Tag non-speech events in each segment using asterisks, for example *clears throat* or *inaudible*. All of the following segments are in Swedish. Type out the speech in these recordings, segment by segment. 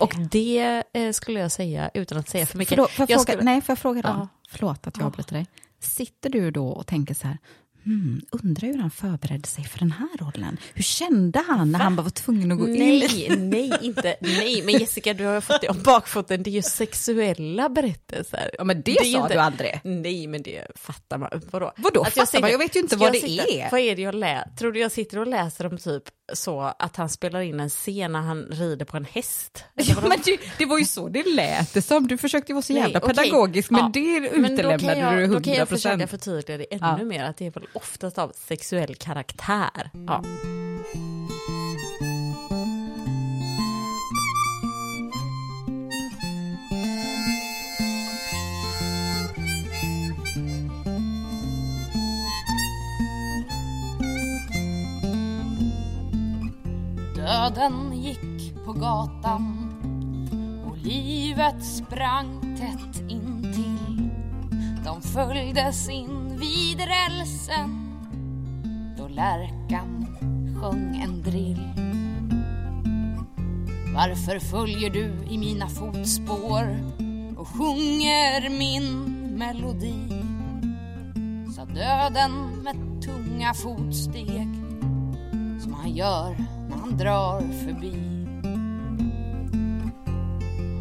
Och det eh, skulle jag säga utan att säga för mycket. Förlåt, får jag fråga, skulle- Nej, får jag fråga då? Ja. Förlåt att jag Ja. avbryter dig. Sitter du då och tänker så här, hmm, undrar hur han förberedde sig för den här rollen? Hur kände han när han bara var tvungen att gå in? Nej, *laughs* nej, inte, nej, men Jessica du har fått det om bakfoten, det är ju sexuella berättelser. Ja, men det, ju sa inte- du aldrig. Nej, men det fattar man. Vadå? Vadå Att fattar man? Jag vet ju inte vad jag det sitta- är. Vad är det jag läser? Tror du jag sitter och läser om typ så att han spelar in en scen när han rider på en häst? *laughs* Ja, men det, det var ju så det lät det som. Du försökte vara så Nej, jävla pedagogisk, men det Men då kan utelämnade jag, du Då kan jag försöka förtydliga det ännu Ja. mer, att det är väl oftast av sexuell karaktär. Ja. Döden gick på gatan och livet sprang tätt intill. De följdes in vid rälsen då lärkan sjöng en drill. Varför följer du i mina fotspår och sjunger min melodi? Sa döden med tunga fotsteg som han gör när han drar förbi.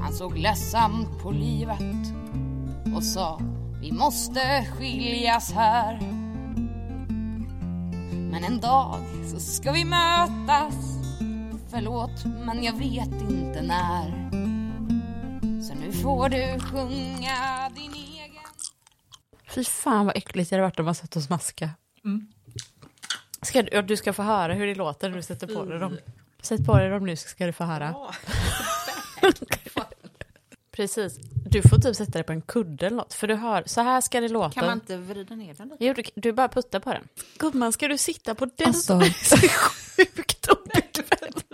Han såg ledsamt på livet och sa vi måste skiljas här. Men en dag så ska vi mötas. Förlåt, men jag vet inte när. Så nu får du sjunga din egen. Fy fan vad äckligt det hade varit om man satt och smaska. Ska, du- du ska få höra hur det låter när du sätter på dig dem. Sätt på dig dem nu så ska du få höra. *laughs* Precis. Du får typ sätta dig på en kudde eller något. För du hör, så här ska det låta. Kan man inte vrida ner den lite? Jo, du, du bara puttar på den. Gumman, ska du sitta på den Alltså- är så sjukt obekvämt?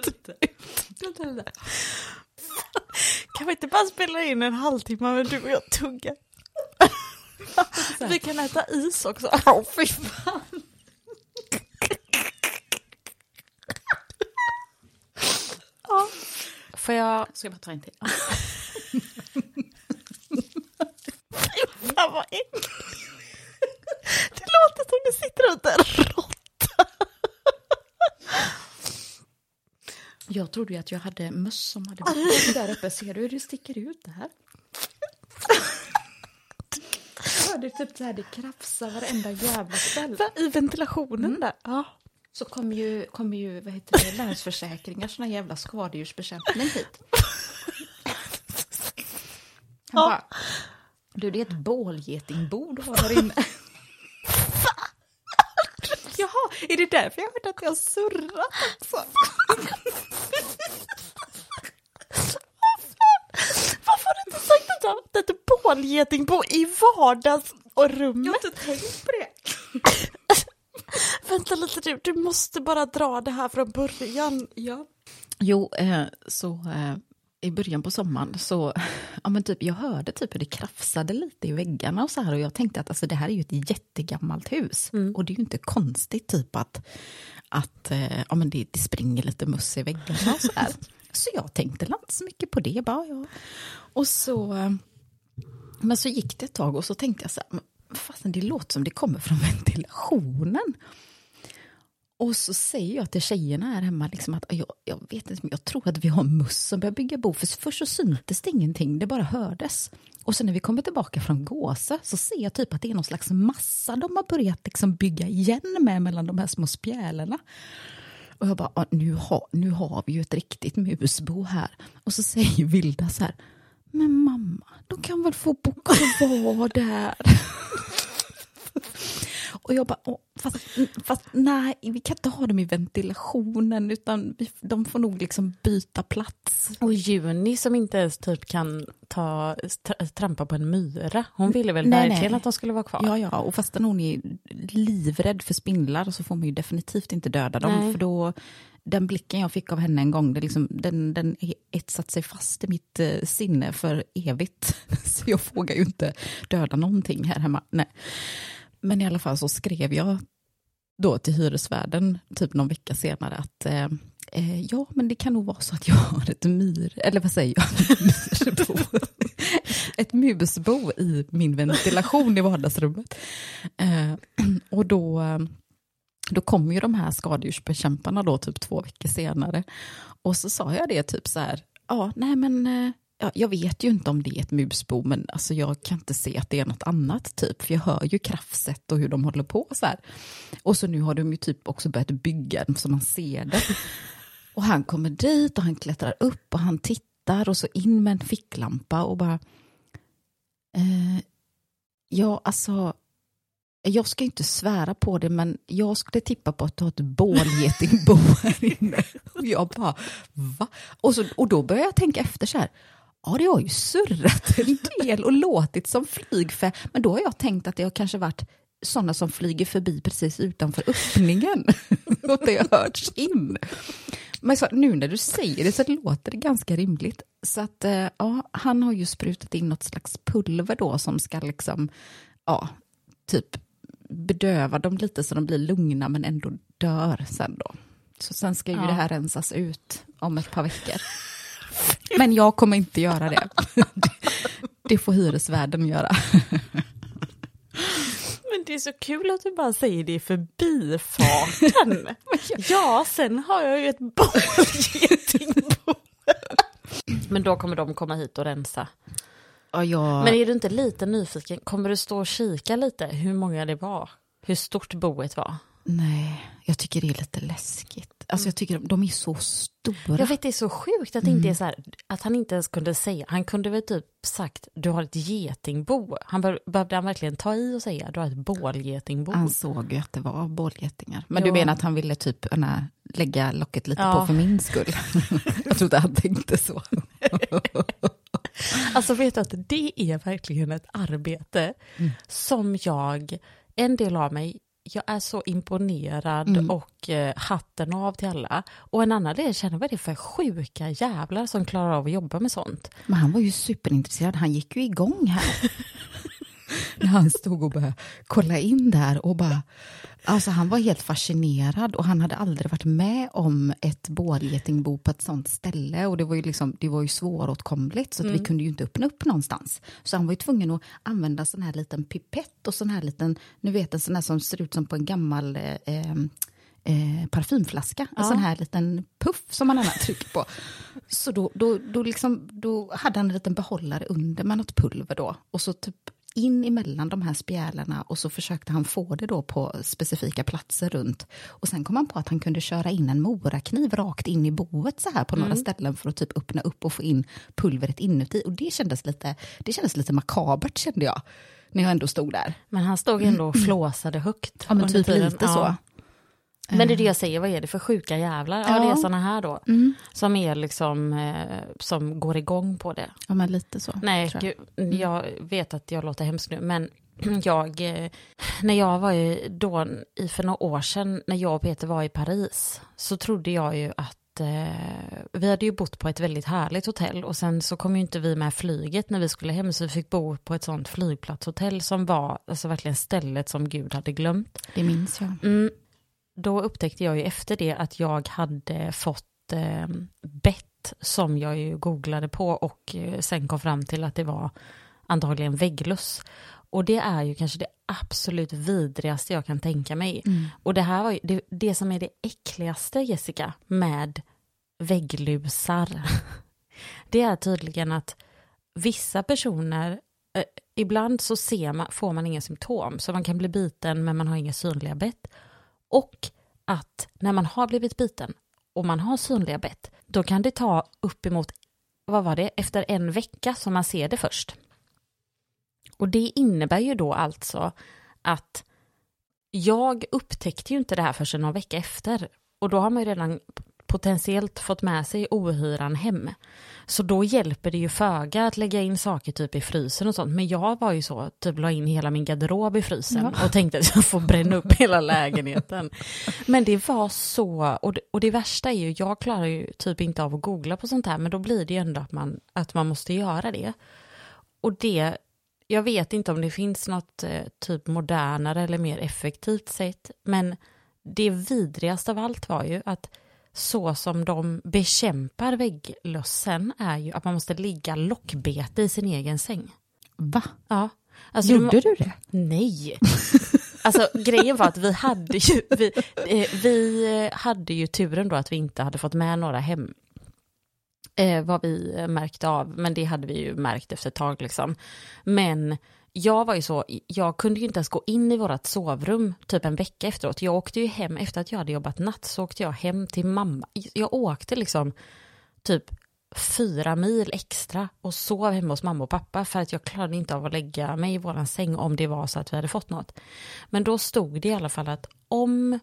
Kan vi inte bara spela in en halvtimme med du och jag tuggar? Vi kan äta is också. Åh, fy fan. Ja. Får jag... Ska jag bara ta en till? Fan vad äckligt. Det låter som det sitter runt en råtta. Jag trodde ju att jag hade möss som hade bott *laughs* där uppe. Ser du hur det sticker ut där? Jag hörde typ så här, det krafsar varenda jävla ställe. I ventilationen där. Ja. Så kommer ju, kommer ju vad heter det, Länsförsäkringar, såna jävla skadedjursbekämpning hit. *laughs* Han bara, du det är ett bålgetingbo du har där inne. *laughs* Jaha, är det därför jag har hört att jag surrar också? Varför har du inte sagt att du har haft ett bålgetingbo i vardagsrummet? Jag har inte tänkt på det. *laughs* Vänta lite du, du måste bara dra det här från början. Ja. Jo, eh, så eh, i början på sommaren så, ja men typ jag hörde typ hur det krafsade lite i väggarna och så här och jag tänkte att alltså det här är ju ett jättegammalt hus och det är ju inte konstigt typ att, att eh, ja men det, det springer lite möss i väggarna och så här. *laughs* Så jag tänkte inte så mycket på det bara, ja. Och så, men så gick det ett tag och så tänkte jag så här, fasen det låter som det kommer från *laughs* ventilationen. Och så säger jag till tjejerna här hemma liksom att ah, jag, jag vet inte, men jag tror att vi har möss som börjar bygga bo. För först så syntes det ingenting, det bara hördes. Och sen när vi kommer tillbaka från Gåse så ser jag typ att det är någon slags massa de har börjat liksom bygga igen med mellan de här små spjälorna. Och jag bara, ah, nu har, nu har vi ju ett riktigt musbo här. Och så säger Vilda så här, men mamma, de kan väl få bo kvar där? *laughs* Och jag bara, fast, fast nej, vi kan inte ha dem i ventilationen utan vi, de får nog liksom byta plats. Och Juni som inte ens typ kan ta, tra- trampa på en myra. Hon ville väl Nej, verkligen nej. att de skulle vara kvar. Ja, ja, och fastän hon är livrädd för spindlar så får man ju definitivt inte döda dem. Nej. För då, den blicken jag fick av henne en gång, det liksom, den, den etsat sig fast i mitt eh, sinne för evigt. *laughs* Så jag vågar ju inte döda någonting här hemma. Nej. Men i alla fall så skrev jag då till hyresvärden typ någon vecka senare att eh, eh, ja, men det kan nog vara så att jag har ett myr, eller vad säger jag, *laughs* myrbo. ett musbo i min ventilation i vardagsrummet. Eh, och då, då kom ju de här skadedjursbekämparna då typ två veckor senare. Och så sa jag det typ så här, ja, nej men eh, ja, jag vet ju inte om det är ett musbo, men alltså jag kan inte se att det är något annat typ, för jag hör ju kraftsätt och hur de håller på så här. Och så nu har de ju typ också börjat bygga den så man ser det. *laughs* Och han kommer dit och han klättrar upp och han tittar och så in med en ficklampa och bara... Eh, ja, alltså... Jag ska inte svära på det, men jag skulle tippa på att du har ett bålgetingbo här inne. *laughs* Och jag bara, va? Och, så, och då börjar jag tänka efter så här, ja det har ju surrat en *laughs* del och låtit som flygfä, men då har jag tänkt att det har kanske varit sådana som flyger förbi precis utanför öppningen. *laughs* och det har hörts in. Men så, nu när du säger det så låter det ganska rimligt. Så att eh, ja, han har ju sprutat in något slags pulver då som ska liksom, ja, typ bedöva dem lite så de blir lugna men ändå dör sen då. Så sen ska ju ja. det här rensas ut om ett par veckor. Men jag kommer inte göra det. *laughs* Det får hyresvärden göra. Men det är så kul att du bara säger det i förbifarten. *laughs* ja, sen har jag ju ett bollgetingbo. *laughs* Men då kommer de komma hit och rensa. Ja, jag... Men är du inte lite nyfiken? Kommer du stå och kika lite hur många det var? Hur stort boet var? Nej, jag tycker det är lite läskigt. Alltså jag tycker de är så stora. Jag vet, det är så sjukt att, det inte är mm. så här, att han inte ens kunde säga, han kunde väl typ sagt, du har ett getingbo. Han bör, behövde han verkligen ta i och säga, du har ett bålgetingbo. Han såg ju att det var bålgetingar. Men jo. du menar att han ville typ na, lägga locket lite ja. på för min skull? *laughs* jag trodde han tänkte så. *laughs* alltså vet du att det är verkligen ett arbete mm. som jag, en del av mig jag är så imponerad mm. och eh, hatten av till alla. Och en annan del känner, vad är det för sjuka jävlar som klarar av att jobba med sånt? Men han var ju superintresserad, han gick ju igång här. *laughs* När han stod och började kolla in där och bara, Alltså han var helt fascinerad och han hade aldrig varit med om ett bålgetingbo på ett sånt ställe och det var ju, liksom, det var ju svåråtkomligt så att mm. vi kunde ju inte öppna upp någonstans. Så han var ju tvungen att använda sån här liten pipett och sån här liten, nu vet en sån här som ser ut som på en gammal eh, eh, parfymflaska, ja. en sån här liten puff som man annars trycker på. Så då, då, då, liksom, då hade han en liten behållare under med något pulver då och så typ in emellan de här spjälarna och så försökte han få det då på specifika platser runt. Och sen kom han på att han kunde köra in en morakniv rakt in i boet så här på några mm. ställen för att typ öppna upp och få in pulvret inuti. Och det kändes lite, det kändes lite makabert kände jag när jag ändå stod där. Men han stod ändå och *clears throat* flåsade högt. Ja, men typ lite så. Ja. Men det är det jag säger, vad är det för sjuka jävlar? Ja, ja det är sådana här då. Mm. Som är liksom, eh, som går igång på det. Ja, men lite så. Nej, jag. Mm. jag vet att jag låter hemsk nu, men *clears throat* jag, eh, när jag var i, då, i för några år sedan, när jag och Peter var i Paris, så trodde jag ju att eh, vi hade ju bott på ett väldigt härligt hotell och sen så kom ju inte vi med flyget när vi skulle hem så vi fick bo på ett sånt flygplatshotell som var alltså verkligen stället som Gud hade glömt. Det minns jag. Mm, då upptäckte jag ju efter det att jag hade fått eh, bett som jag ju googlade på och eh, sen kom fram till att det var antagligen vägglöss. Och det är ju kanske det absolut vidrigaste jag kan tänka mig. Mm. Och det här var ju det, det som är det äckligaste Jessica med vägglusar. *laughs* det är tydligen att vissa personer eh, Ibland så ser man, får man inga symptom, så man kan bli biten men man har inga synliga bett. Och att när man har blivit biten och man har synliga bett, då kan det ta uppemot, vad var det, efter en vecka som man ser det först. Och det innebär ju då alltså att jag upptäckte ju inte det här förrän någon vecka efter. Och då har man ju redan potentiellt fått med sig ohyran hem. Så då hjälper det ju föga att lägga in saker typ i frysen och sånt. Men jag var ju så, typ la in hela min garderob i frysen ja. och tänkte att jag får bränna upp hela lägenheten. Men det var så, och det, och det värsta är ju, jag klarar ju typ inte av att googla på sånt här, men då blir det ju ändå att man, att man måste göra det. Och det, jag vet inte om det finns något eh, typ modernare eller mer effektivt sätt, men det vidrigaste av allt var ju att så som de bekämpar vägglössen är ju att man måste ligga lockbete i sin egen säng. Va? Ja. Alltså, Gjorde må- du det? Nej. *laughs* Alltså grejen var att vi hade ju, vi, eh, vi eh, hade ju turen då att vi inte hade fått med några hem. Eh, vad vi eh, märkte av, men det hade vi ju märkt efter ett tag liksom. Men jag var ju så, jag kunde ju inte ens gå in i vårt sovrum typ en vecka efteråt. Jag åkte ju hem, efter att jag hade jobbat natt så åkte jag hem till mamma. Jag åkte liksom typ fyra mil extra och sov hemma hos mamma och pappa för att jag klarade inte av att lägga mig i våran säng om det var så att vi hade fått något. Men då stod det i alla fall att om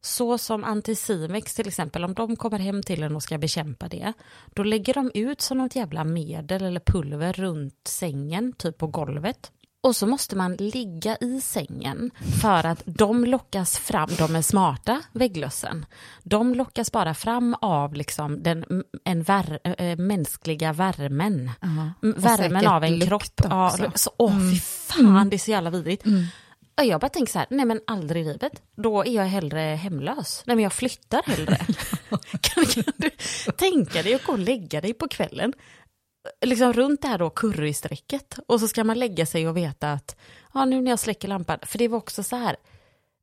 så som Anticimex till exempel, om de kommer hem till en och ska bekämpa det, då lägger de ut som något jävla medel eller pulver runt sängen, typ på golvet. Och så måste man ligga i sängen för att de lockas fram, de är smarta, vägglössen. De lockas bara fram av liksom den en vär, äh, mänskliga värmen. M- Och Värmen av en kropp. Ja. Mm. så, åh fy fan, det är så jävla vidrigt. Och jag bara tänker så här, nej men aldrig i livet. Då är jag hellre hemlös. Nej men jag flyttar hellre. *laughs* kan, kan du tänka dig att gå och lägga dig på kvällen? Liksom runt det här då currysträcket. Och så ska man lägga sig och veta att, ja nu när jag släcker lampan, för det var också så här,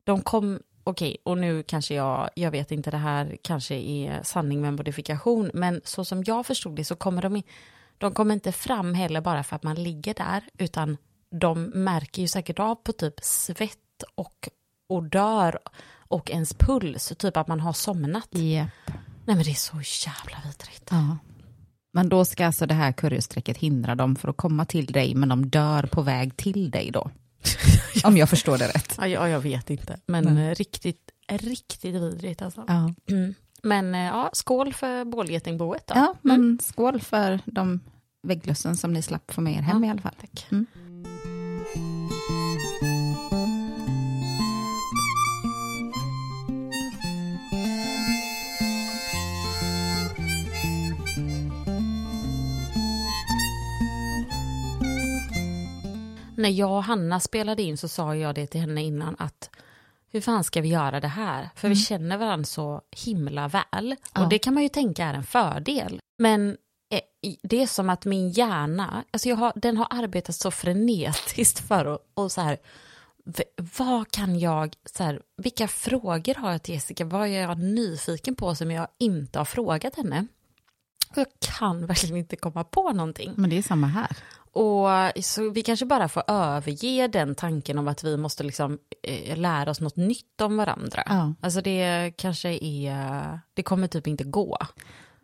de kom, okej, och nu kanske jag, jag vet inte det här kanske är sanning med modifikation, men så som jag förstod det så kommer de, de kommer inte fram heller bara för att man ligger där, utan de märker ju säkert av på typ svett och odör och ens puls, typ att man har somnat. Japp. Nej men det är så jävla vidrigt. Ja. Men då ska alltså det här currysträcket hindra dem för att komma till dig, men de dör på väg till dig då? *laughs* Om jag förstår det rätt. Ja, jag, jag vet inte, men Nej. eh, riktigt, riktigt vidrigt alltså. Ja, Mm. Men eh, ja, skål för bålgetingboet då. ja men skål för de vägglössen som ni slapp få med er hem Ja, i alla fall. Tack. När jag och Hanna spelade in så sa jag det till henne innan att hur fan ska vi göra det här? För vi känner varandra så himla väl. Ja. Och det kan man ju tänka är en fördel. Men eh, det är som att min hjärna, alltså jag har, den har arbetat så frenetiskt *laughs* för att, och så här, vad kan jag, så här, vilka frågor har jag till Jessica? Vad är jag nyfiken på som jag inte har frågat henne? Och jag kan verkligen inte komma på någonting. Men det är samma här. Och så vi kanske bara får överge den tanken om att vi måste liksom eh, lära oss något nytt om varandra. Ja. Alltså det kanske är, det kommer typ inte gå.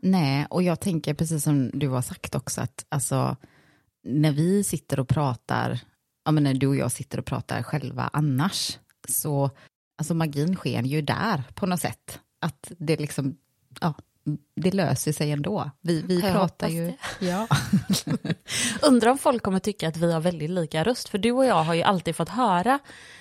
Nej, och jag tänker precis som du har sagt också att alltså, när vi sitter och pratar, ja men när du och jag sitter och pratar själva annars, så alltså magin sker ju där på något sätt. Att det liksom, ja, det löser sig ändå. Vi, vi Jag pratar ju... det. *laughs* Ja. *laughs* Undrar om folk kommer tycka att vi har väldigt lika röst, för du och jag har ju alltid fått höra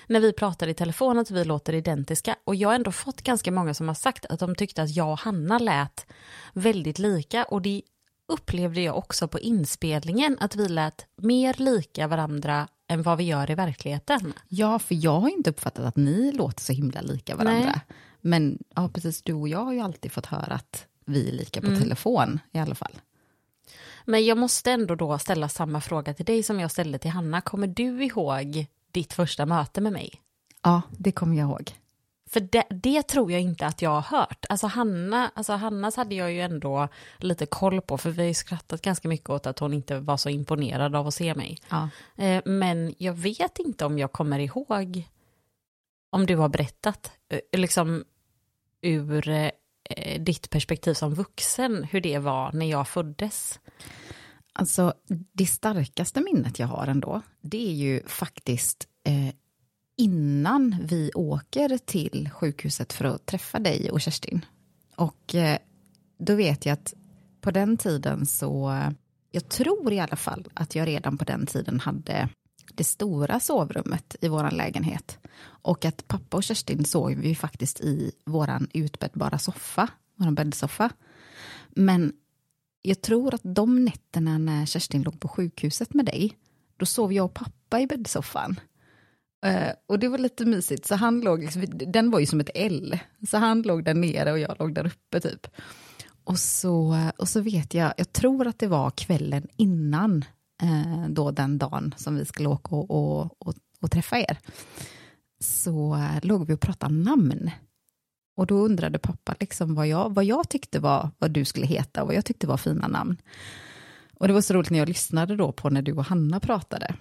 när vi pratar i telefon att vi låter identiska. Och jag har ändå fått ganska många som har sagt att de tyckte att jag och Hanna lät väldigt lika. Och det upplevde jag också på inspelningen, att vi lät mer lika varandra än vad vi gör i verkligheten. ja, för jag har inte uppfattat att ni låter så himla lika varandra. Nej. Men ja, precis, du och jag har ju alltid fått höra att vi är lika på telefon i alla fall. Men jag måste ändå då ställa samma fråga till dig som jag ställde till Hanna. Kommer du ihåg ditt första möte med mig? Ja, det kommer jag ihåg. För det, det tror jag inte att jag har hört. Alltså, Hanna, alltså Hannas hade jag ju ändå lite koll på, för vi har ju skrattat ganska mycket åt att hon inte var så imponerad av att se mig. Ja. Eh, men jag vet inte om jag kommer ihåg om du har berättat, eh, liksom ur eh, ditt perspektiv som vuxen, hur det var när jag föddes. Alltså, det starkaste minnet jag har ändå, det är ju faktiskt eh, innan vi åker till sjukhuset för att träffa dig och Kerstin. Och eh, då vet jag att på den tiden så, jag tror i alla fall att jag redan på den tiden hade det stora sovrummet i vår lägenhet. Och att pappa och Kerstin sov vi faktiskt i vår utbäddbara soffa, vår bäddsoffa. Men jag tror att de nätterna när Kerstin låg på sjukhuset med dig, då sov jag och pappa i bäddsoffan. Eh, och det var lite mysigt, så han låg, liksom, den var ju som ett L, så han låg där nere och jag låg där uppe typ. Och så, och så vet jag, jag tror att det var kvällen innan eh, då den dagen som vi skulle åka och, och, och, och träffa er. Så låg vi och pratade namn. Och då undrade pappa liksom vad, jag, vad jag tyckte var vad du skulle heta och vad jag tyckte var fina namn. Och det var så roligt när jag lyssnade då på när du och Hanna pratade.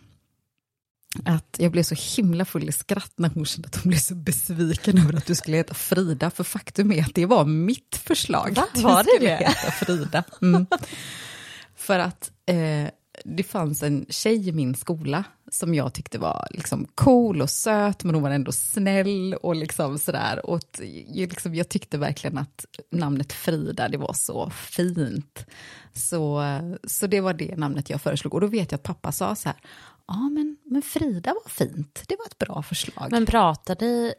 Att jag blev så himla full i skratt när hon kände att hon blev så besviken över att du skulle heta Frida. För faktum är att det var mitt förslag. Va? Var det det? Heta Frida. Mm. För att eh, det fanns en tjej i min skola som jag tyckte var liksom cool och söt, men hon var ändå snäll och liksom sådär. Och jag, liksom, jag tyckte verkligen att namnet Frida, det var så fint. Så, så det var det namnet jag föreslog. Och då vet jag att pappa sa så här, ja men, men Frida var fint, det var ett bra förslag. Men pratade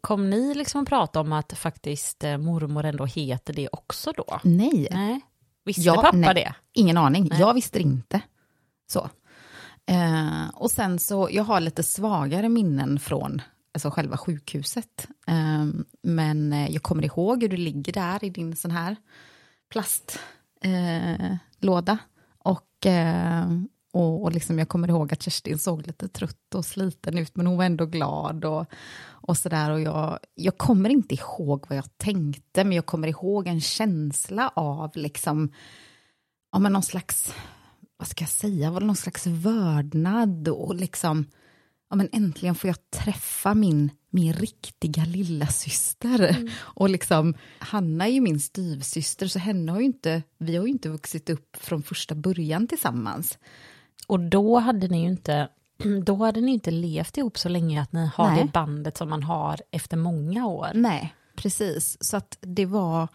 kom ni liksom prata om att faktiskt eh, mormor ändå heter det också då? Nej. Nej. Visste Ja, pappa nej. det? Ingen aning, Nej. jag visste inte. Så. Eh, och sen så, jag har lite svagare minnen från alltså själva sjukhuset. Ehm, eh, men jag kommer ihåg hur du ligger där i din sån här plastlåda. Eh, och, eh, och, och liksom jag kommer ihåg att Kerstin såg lite trött och sliten ut, men hon var ändå glad. Och, och sådär. Och jag, jag kommer inte ihåg vad jag tänkte, men jag kommer ihåg en känsla av liksom, ja men någon slags, vad ska jag säga, var det någon slags vördnad och liksom, ja men äntligen får jag träffa min, min riktiga lilla syster. *laughs* Och liksom, Hanna är ju min styvsyster, så henne har ju inte, vi har ju inte vuxit upp från första början tillsammans. Och då hade ni ju inte, *clears throat* då hade ni inte levt ihop så länge att ni har Nej. det bandet som man har efter många år. Nej, precis. Så att det var,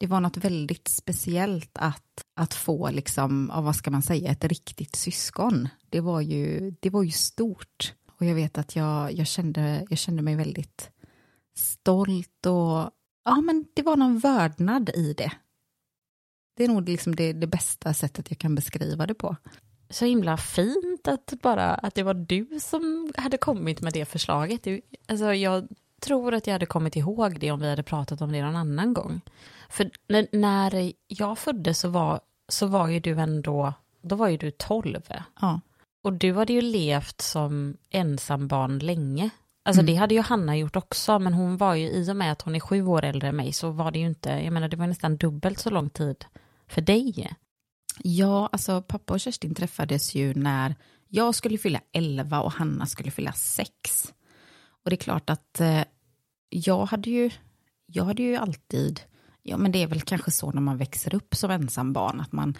det var något väldigt speciellt att, att få, liksom, vad ska man säga, ett riktigt syskon. Det var ju, det var ju stort. Och jag vet att jag, jag, kände, jag kände mig väldigt stolt och ja, men det var någon vördnad i det. Det är nog liksom det, det bästa sättet jag kan beskriva det på. Så himla fint att bara att det var du som hade kommit med det förslaget. Alltså jag tror att jag hade kommit ihåg det om vi hade pratat om det någon annan gång. För när, jag föddes så var, så var ju du ändå, då var ju du 12. Ja, Och du hade ju levt som ensambarn länge. Alltså det hade ju Hanna gjort också, men hon var ju, i och med att hon är sju år äldre än mig, så var det ju inte, jag menar det var nästan dubbelt så lång tid för dig. Ja, alltså pappa och Kerstin träffades ju när jag skulle fylla 11 och Hanna skulle fylla 6. Och det är klart att eh, jag hade ju, jag hade ju alltid, ja men det är väl kanske så när man växer upp som ensam barn, att man,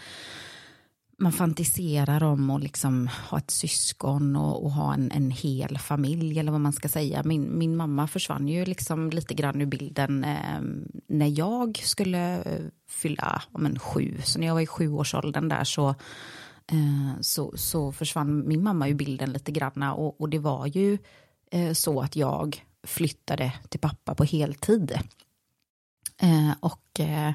man fantiserar om att liksom ha ett syskon och, och ha en, en hel familj eller vad man ska säga. Min, min mamma försvann ju liksom lite grann ur bilden eh, när jag skulle eh, fylla om en sju. Så när jag var i sjuårsåldern där så, eh, så, så försvann min mamma ur bilden lite grann. Och, och det var ju Eh, så att jag flyttade till pappa på heltid. Eh, och, eh,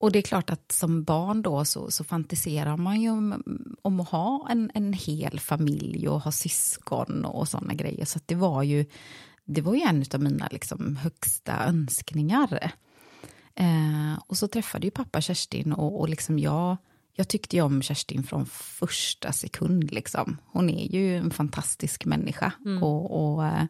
och det är klart att som barn då så, så fantiserar man ju om, om att ha en, en hel familj och ha syskon och sådana grejer. Så att det var ju, det var ju en av mina liksom högsta önskningar. Eh, och så träffade ju pappa Kerstin och, och liksom jag, jag tyckte ju om Kerstin från första sekund. Liksom. Hon är ju en fantastisk människa. Och, och, eh,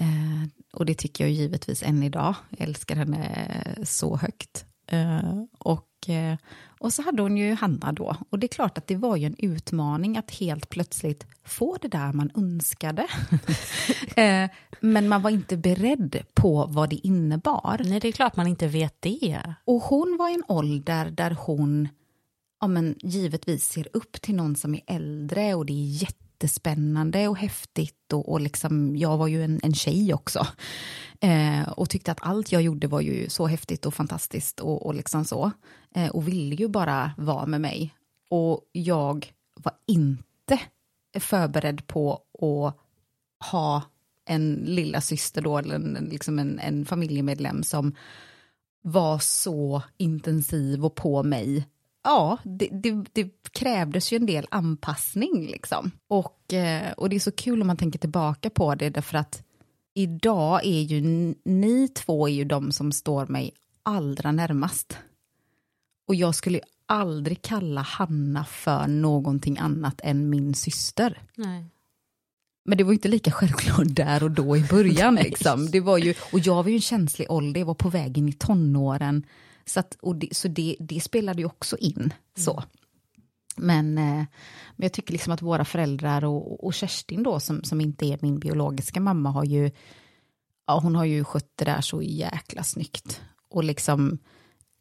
eh, och det tycker jag givetvis än idag. Jag älskar henne så högt. Eh, och, eh, och så hade hon ju Hanna då. Och det är klart att det var ju en utmaning att helt plötsligt få det där man önskade. *laughs* eh, men man var inte beredd på vad det innebar. Nej, det är klart man inte vet det. Och hon var i en ålder där hon ja, men, givetvis ser upp till någon som är äldre och det är jättespännande och häftigt. Och, och liksom, jag var ju en, en tjej också. Eh, och tyckte att allt jag gjorde var ju så häftigt och fantastiskt och, och liksom så. Eh, och ville ju bara vara med mig. Och jag var inte förberedd på att ha en lilla syster då, eller en, liksom en, en familjemedlem som var så intensiv och på mig ja, det, det, det, krävdes ju en del anpassning liksom. Och, eh, och det är så kul om man tänker tillbaka på det, därför att idag är ju ni två är ju de som står mig allra närmast. Och jag skulle aldrig kalla Hanna för någonting annat än min syster. Nej. Men det var inte lika självklart där och då i början. *laughs* liksom. det var ju, och jag var ju en känslig ålder, jag var på väg in i tonåren. Så, att, och det, så det, det spelade ju också in. så. Mm. Men, eh, men jag tycker liksom att våra föräldrar och, och Kerstin då, som, som inte är min biologiska mamma, har ju, ja, hon har ju skött det där så jäkla snyggt. Och liksom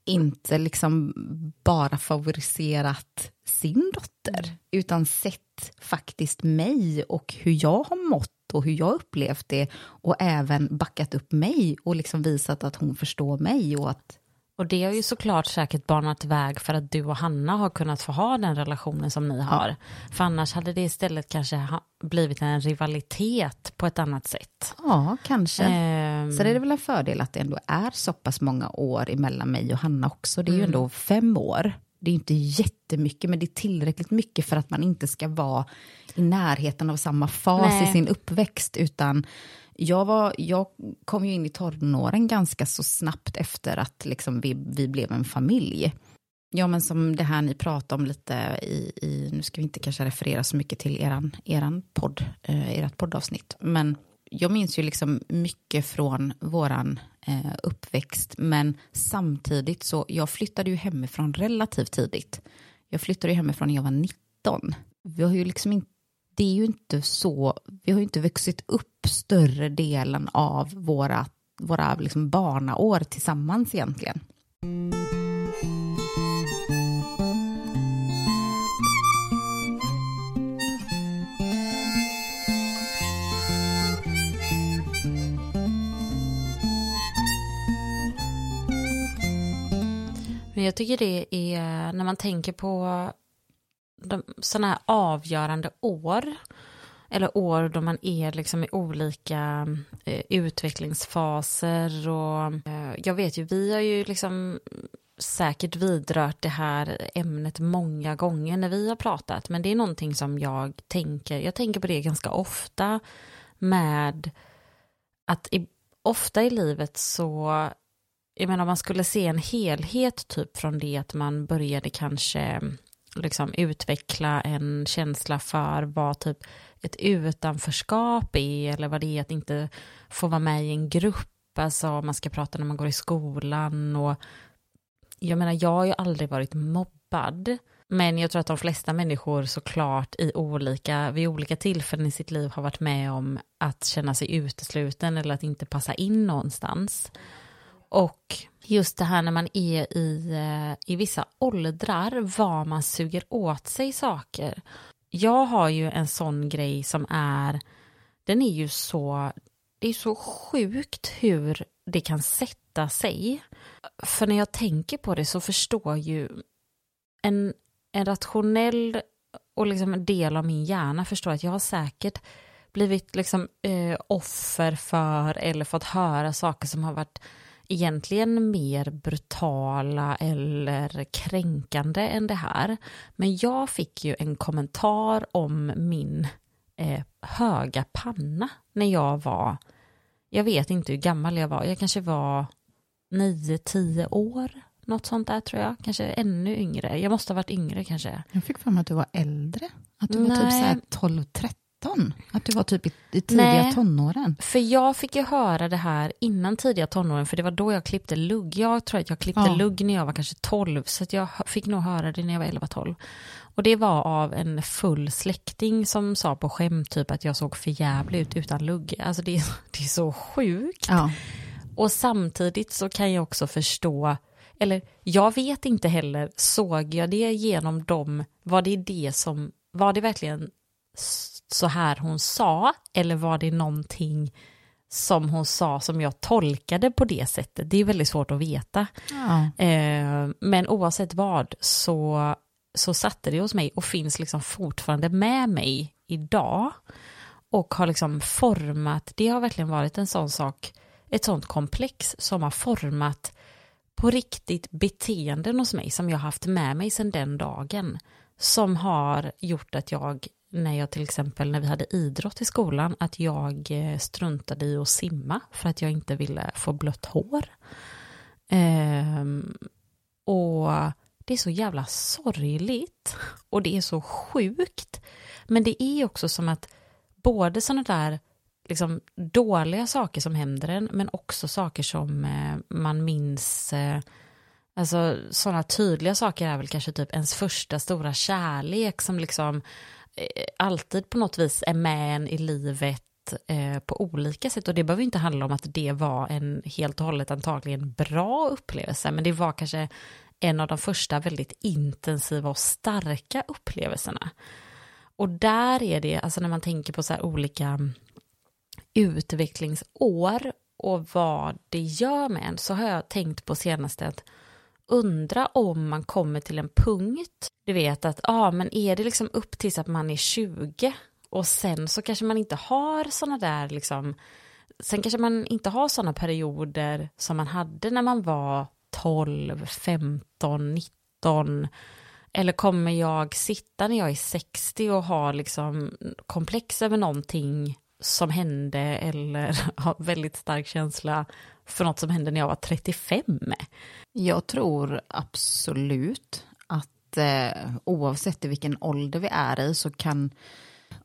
inte liksom bara favoriserat sin dotter, mm. utan sett faktiskt mig och hur jag har mått och hur jag upplevt det och även backat upp mig och liksom visat att hon förstår mig och att och det har ju såklart säkert banat väg för att du och Hanna har kunnat få ha den relationen som ni har. Ja. För annars hade det istället kanske blivit en rivalitet på ett annat sätt. Ja, kanske. Um... Så det är väl en fördel att det ändå är så pass många år emellan mig och Hanna också. Det är mm. ju ändå fem år. Det är inte jättemycket, men det är tillräckligt mycket för att man inte ska vara i närheten av samma fas Nej. i sin uppväxt, utan jag, var, jag kom ju in i tonåren ganska så snabbt efter att liksom vi, vi blev en familj. Ja, men som det här ni pratade om lite i, i nu ska vi inte kanske referera så mycket till eran, eran podd, eh, ert poddavsnitt, men jag minns ju liksom mycket från våran eh, uppväxt, men samtidigt så, jag flyttade ju hemifrån relativt tidigt. Jag flyttade ju hemifrån när jag var 19. Vi har ju liksom inte det är ju inte så, vi har ju inte vuxit upp större delen av våra, våra liksom barnaår tillsammans egentligen. Men jag tycker det är, när man tänker på sådana här avgörande år, eller år då man är liksom i olika eh, utvecklingsfaser och eh, jag vet ju, vi har ju liksom säkert vidrört det här ämnet många gånger när vi har pratat, men det är någonting som jag tänker, jag tänker på det ganska ofta med att i, ofta i livet så, jag menar om man skulle se en helhet typ från det att man började kanske liksom utveckla en känsla för vad typ ett utanförskap är eller vad det är att inte få vara med i en grupp, alltså man ska prata när man går i skolan och jag menar jag har ju aldrig varit mobbad men jag tror att de flesta människor såklart i olika, vid olika tillfällen i sitt liv har varit med om att känna sig utesluten eller att inte passa in någonstans. Och just det här när man är i, eh, i vissa åldrar, var man suger åt sig saker. Jag har ju en sån grej som är, den är ju så, det är så sjukt hur det kan sätta sig. För när jag tänker på det så förstår ju en, en rationell och liksom en del av min hjärna förstår att jag har säkert blivit liksom eh, offer för eller fått höra saker som har varit egentligen mer brutala eller kränkande än det här. Men jag fick ju en kommentar om min eh, höga panna när jag var, jag vet inte hur gammal jag var, jag kanske var 9-10 år, något sånt där tror jag, kanske ännu yngre. Jag måste ha varit yngre kanske. Jag fick för mig att du var äldre, att du var typ 12-13. 13? Att du var typ i, i tidiga Nej, tonåren? för jag fick ju höra det här innan tidiga tonåren, för det var då jag klippte lugg. Jag tror att jag klippte ja. lugg när jag var kanske 12, så jag fick nog höra det när jag var 11-12. Och det var av en full släkting som sa på skämt typ att jag såg för jävligt ut utan lugg. Alltså det, *laughs* det är så sjukt. Ja. Och samtidigt så kan jag också förstå, eller jag vet inte heller, såg jag det genom dem, var det det som, var det verkligen så här hon sa eller var det någonting som hon sa som jag tolkade på det sättet? Det är väldigt svårt att veta. Ja. Eh, men oavsett vad så, så satte det hos mig och finns liksom fortfarande med mig idag och har liksom format, det har verkligen varit en sån sak, ett sånt komplex som har format på riktigt beteenden hos mig som jag haft med mig sedan den dagen som har gjort att jag när jag till exempel när vi hade idrott i skolan att jag eh, struntade i att simma för att jag inte ville få blött hår. Ehm, och det är så jävla sorgligt och det är så sjukt. Men det är också som att både sådana där liksom, dåliga saker som händer en men också saker som eh, man minns eh, Alltså sådana tydliga saker är väl kanske typ ens första stora kärlek som liksom Eh, alltid på något vis är med en i livet eh, på olika sätt. Och det behöver inte handla om att det var en helt och hållet antagligen bra upplevelse, men det var kanske en av de första väldigt intensiva och starka upplevelserna. Och där är det, alltså när man tänker på så här olika mm, utvecklingsår och vad det gör med en, så har jag tänkt på senaste att undra om man kommer till en punkt, du vet att, ja ah, men är det liksom upp tills att man är 20 och sen så kanske man inte har sådana där liksom, sen kanske man inte har sådana perioder som man hade när man var 12, 15, 19, eller kommer jag sitta när jag är 60 och ha liksom komplex över någonting som hände eller *laughs* ha väldigt stark känsla? För något som hände när jag var 35. Jag tror absolut att eh, oavsett i vilken ålder vi är i så kan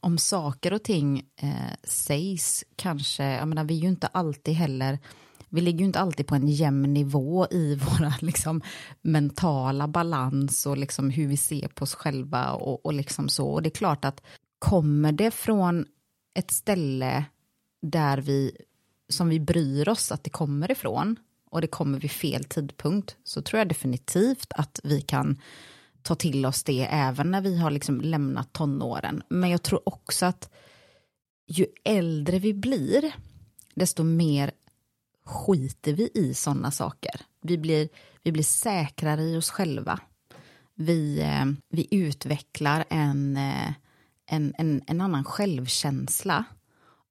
om saker och ting eh, sägs kanske, jag menar vi är ju inte alltid heller vi ligger ju inte alltid på en jämn nivå i *laughs* våra liksom, mentala balans och liksom hur vi ser på oss själva och, och liksom så. Och det är klart att kommer det från ett ställe där vi, som vi bryr oss att det kommer ifrån och det kommer vid fel tidpunkt så tror jag definitivt att vi kan ta till oss det även när vi har liksom lämnat tonåren. Men jag tror också att ju äldre vi blir desto mer skiter vi i sådana saker. Vi blir, vi blir säkrare i oss själva. Vi, eh, vi utvecklar en, eh, en, en, en annan självkänsla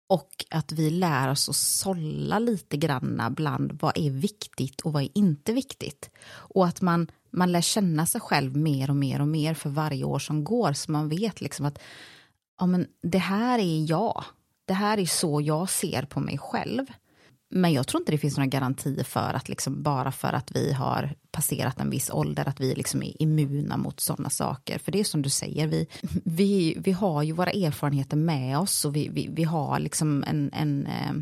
och att vi lär oss att sålla lite granna bland vad är viktigt och vad är inte viktigt. Och att man, man lär känna sig själv mer och mer och mer för varje år som går så man vet liksom att ja, men det här är jag. Det här är så jag ser på mig själv. Men jag tror inte det finns några garantier för att liksom bara för att vi har passerat en viss ålder att vi liksom är immuna mot sådana saker. För det är som du säger, vi, vi, vi har ju våra erfarenheter med oss och vi, vi, vi har liksom en, en eh,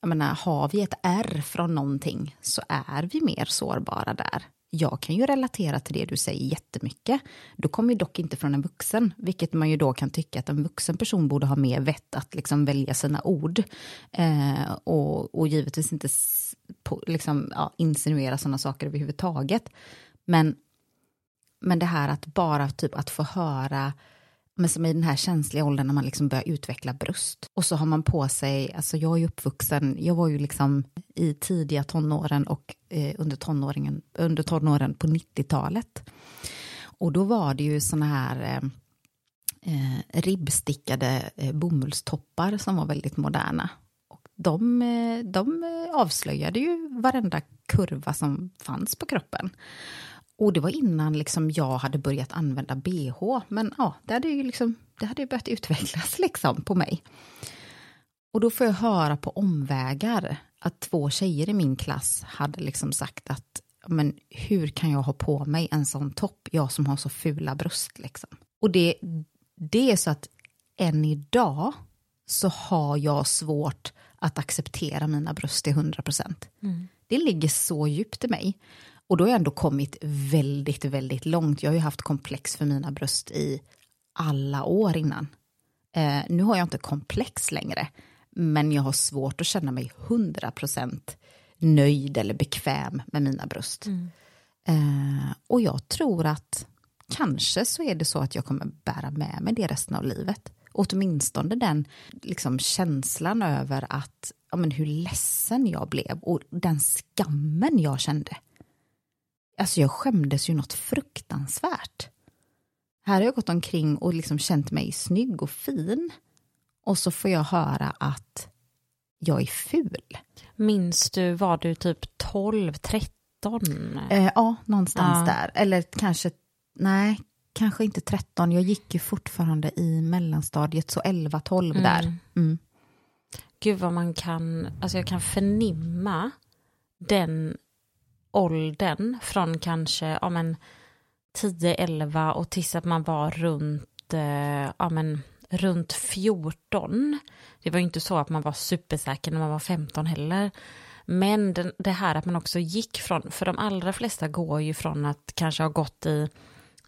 jag menar, har vi ett R från någonting så är vi mer sårbara där jag kan ju relatera till det du säger jättemycket. Du kommer ju dock inte från en vuxen, vilket man ju då kan tycka att en vuxen person borde ha mer vett att liksom välja sina ord. Eh, och, och givetvis inte på, liksom, ja, insinuera sådana saker överhuvudtaget. Men, men det här att bara typ att få höra men som i den här känsliga åldern när man liksom börjar utveckla bröst. Och så har man på sig, alltså jag är ju uppvuxen, jag var ju liksom i tidiga tonåren och eh, under, tonåringen, under tonåren på 90-talet. Och då var det ju såna här eh, eh, ribbstickade eh, bomullstoppar som var väldigt moderna. Och de, eh, de avslöjade ju varenda kurva som fanns på kroppen. Och det var innan liksom jag hade börjat använda bh. Men ja, det hade ju liksom, det hade börjat utvecklas *laughs* liksom på mig. Och då får jag höra på omvägar att två tjejer i min klass hade liksom sagt att men hur kan jag ha på mig en sån topp, jag som har så fula bröst liksom. Och det, det är så att än idag så har jag svårt att acceptera mina bröst till 100 procent. Mm. Det ligger så djupt i mig. Och då har jag ändå kommit väldigt, väldigt långt. Jag har ju haft komplex för mina bröst i alla år innan. Eh, nu har jag inte komplex längre, men jag har svårt att känna mig 100% nöjd eller bekväm med mina bröst. Mm. Eh, och jag tror att kanske så är det så att jag kommer bära med mig det resten av livet. Åtminstone den liksom, känslan över att, ja, men hur ledsen jag blev och den skammen jag kände. Alltså jag skämdes ju något fruktansvärt. Här har jag gått omkring och liksom känt mig snygg och fin. Och så får jag höra att jag är ful. Minns du, var du typ 12, 13 Eh, ja, någonstans ja. där. Eller kanske, nej, kanske inte 13. Jag gick ju fortfarande i mellanstadiet, så 11-12 mm. där. Mm. Gud vad man kan, alltså jag kan förnimma den åldern från kanske, ja men 10-11 och tills att man var runt, eh, ja men runt 14. Det var ju inte så att man var supersäker när man var 15 heller. Men den, det här att man också gick från, för de allra flesta går ju från att kanske ha gått i,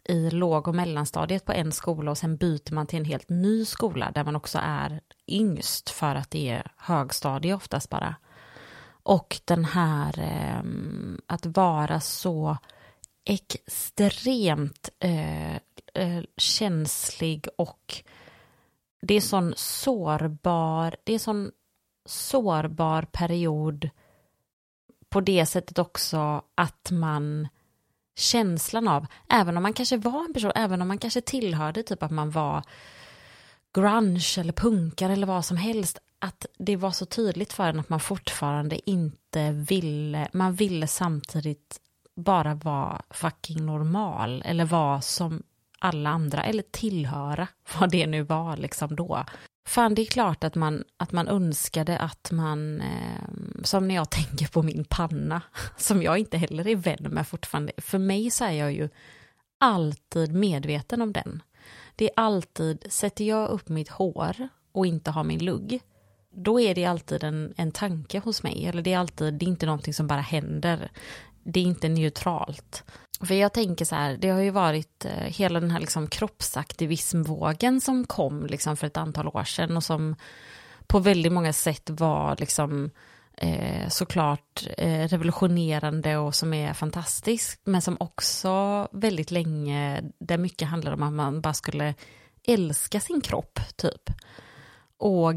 i låg och mellanstadiet på en skola och sen byter man till en helt ny skola där man också är yngst för att det är högstadie oftast bara. Och den här eh, att vara så extremt eh, eh, känslig och det är sån sårbar, det är sån sårbar period på det sättet också att man känslan av, även om man kanske var en person, även om man kanske tillhörde typ att man var grunge eller punkare eller vad som helst, att det var så tydligt för en att man fortfarande inte ville, man ville samtidigt bara vara fucking normal eller vara som alla andra eller tillhöra *laughs* vad det nu var liksom då. Fan, det är klart att man, att man önskade att man, eh, som när jag *laughs* tänker på min panna, som jag inte heller är vän med fortfarande, för mig så är jag ju alltid medveten om den. Det är alltid, sätter jag upp mitt hår och inte har min lugg, då är det alltid en, en tanke hos mig, eller det är alltid, det är inte någonting som bara händer, det är inte neutralt. För jag tänker så här, det har ju varit eh, hela den här liksom kroppsaktivismvågen som kom liksom för ett antal år sedan och som på väldigt många sätt var liksom eh, såklart eh, revolutionerande och som är fantastiskt, men som också väldigt länge, där mycket handlade om att man bara skulle älska sin kropp, typ. Och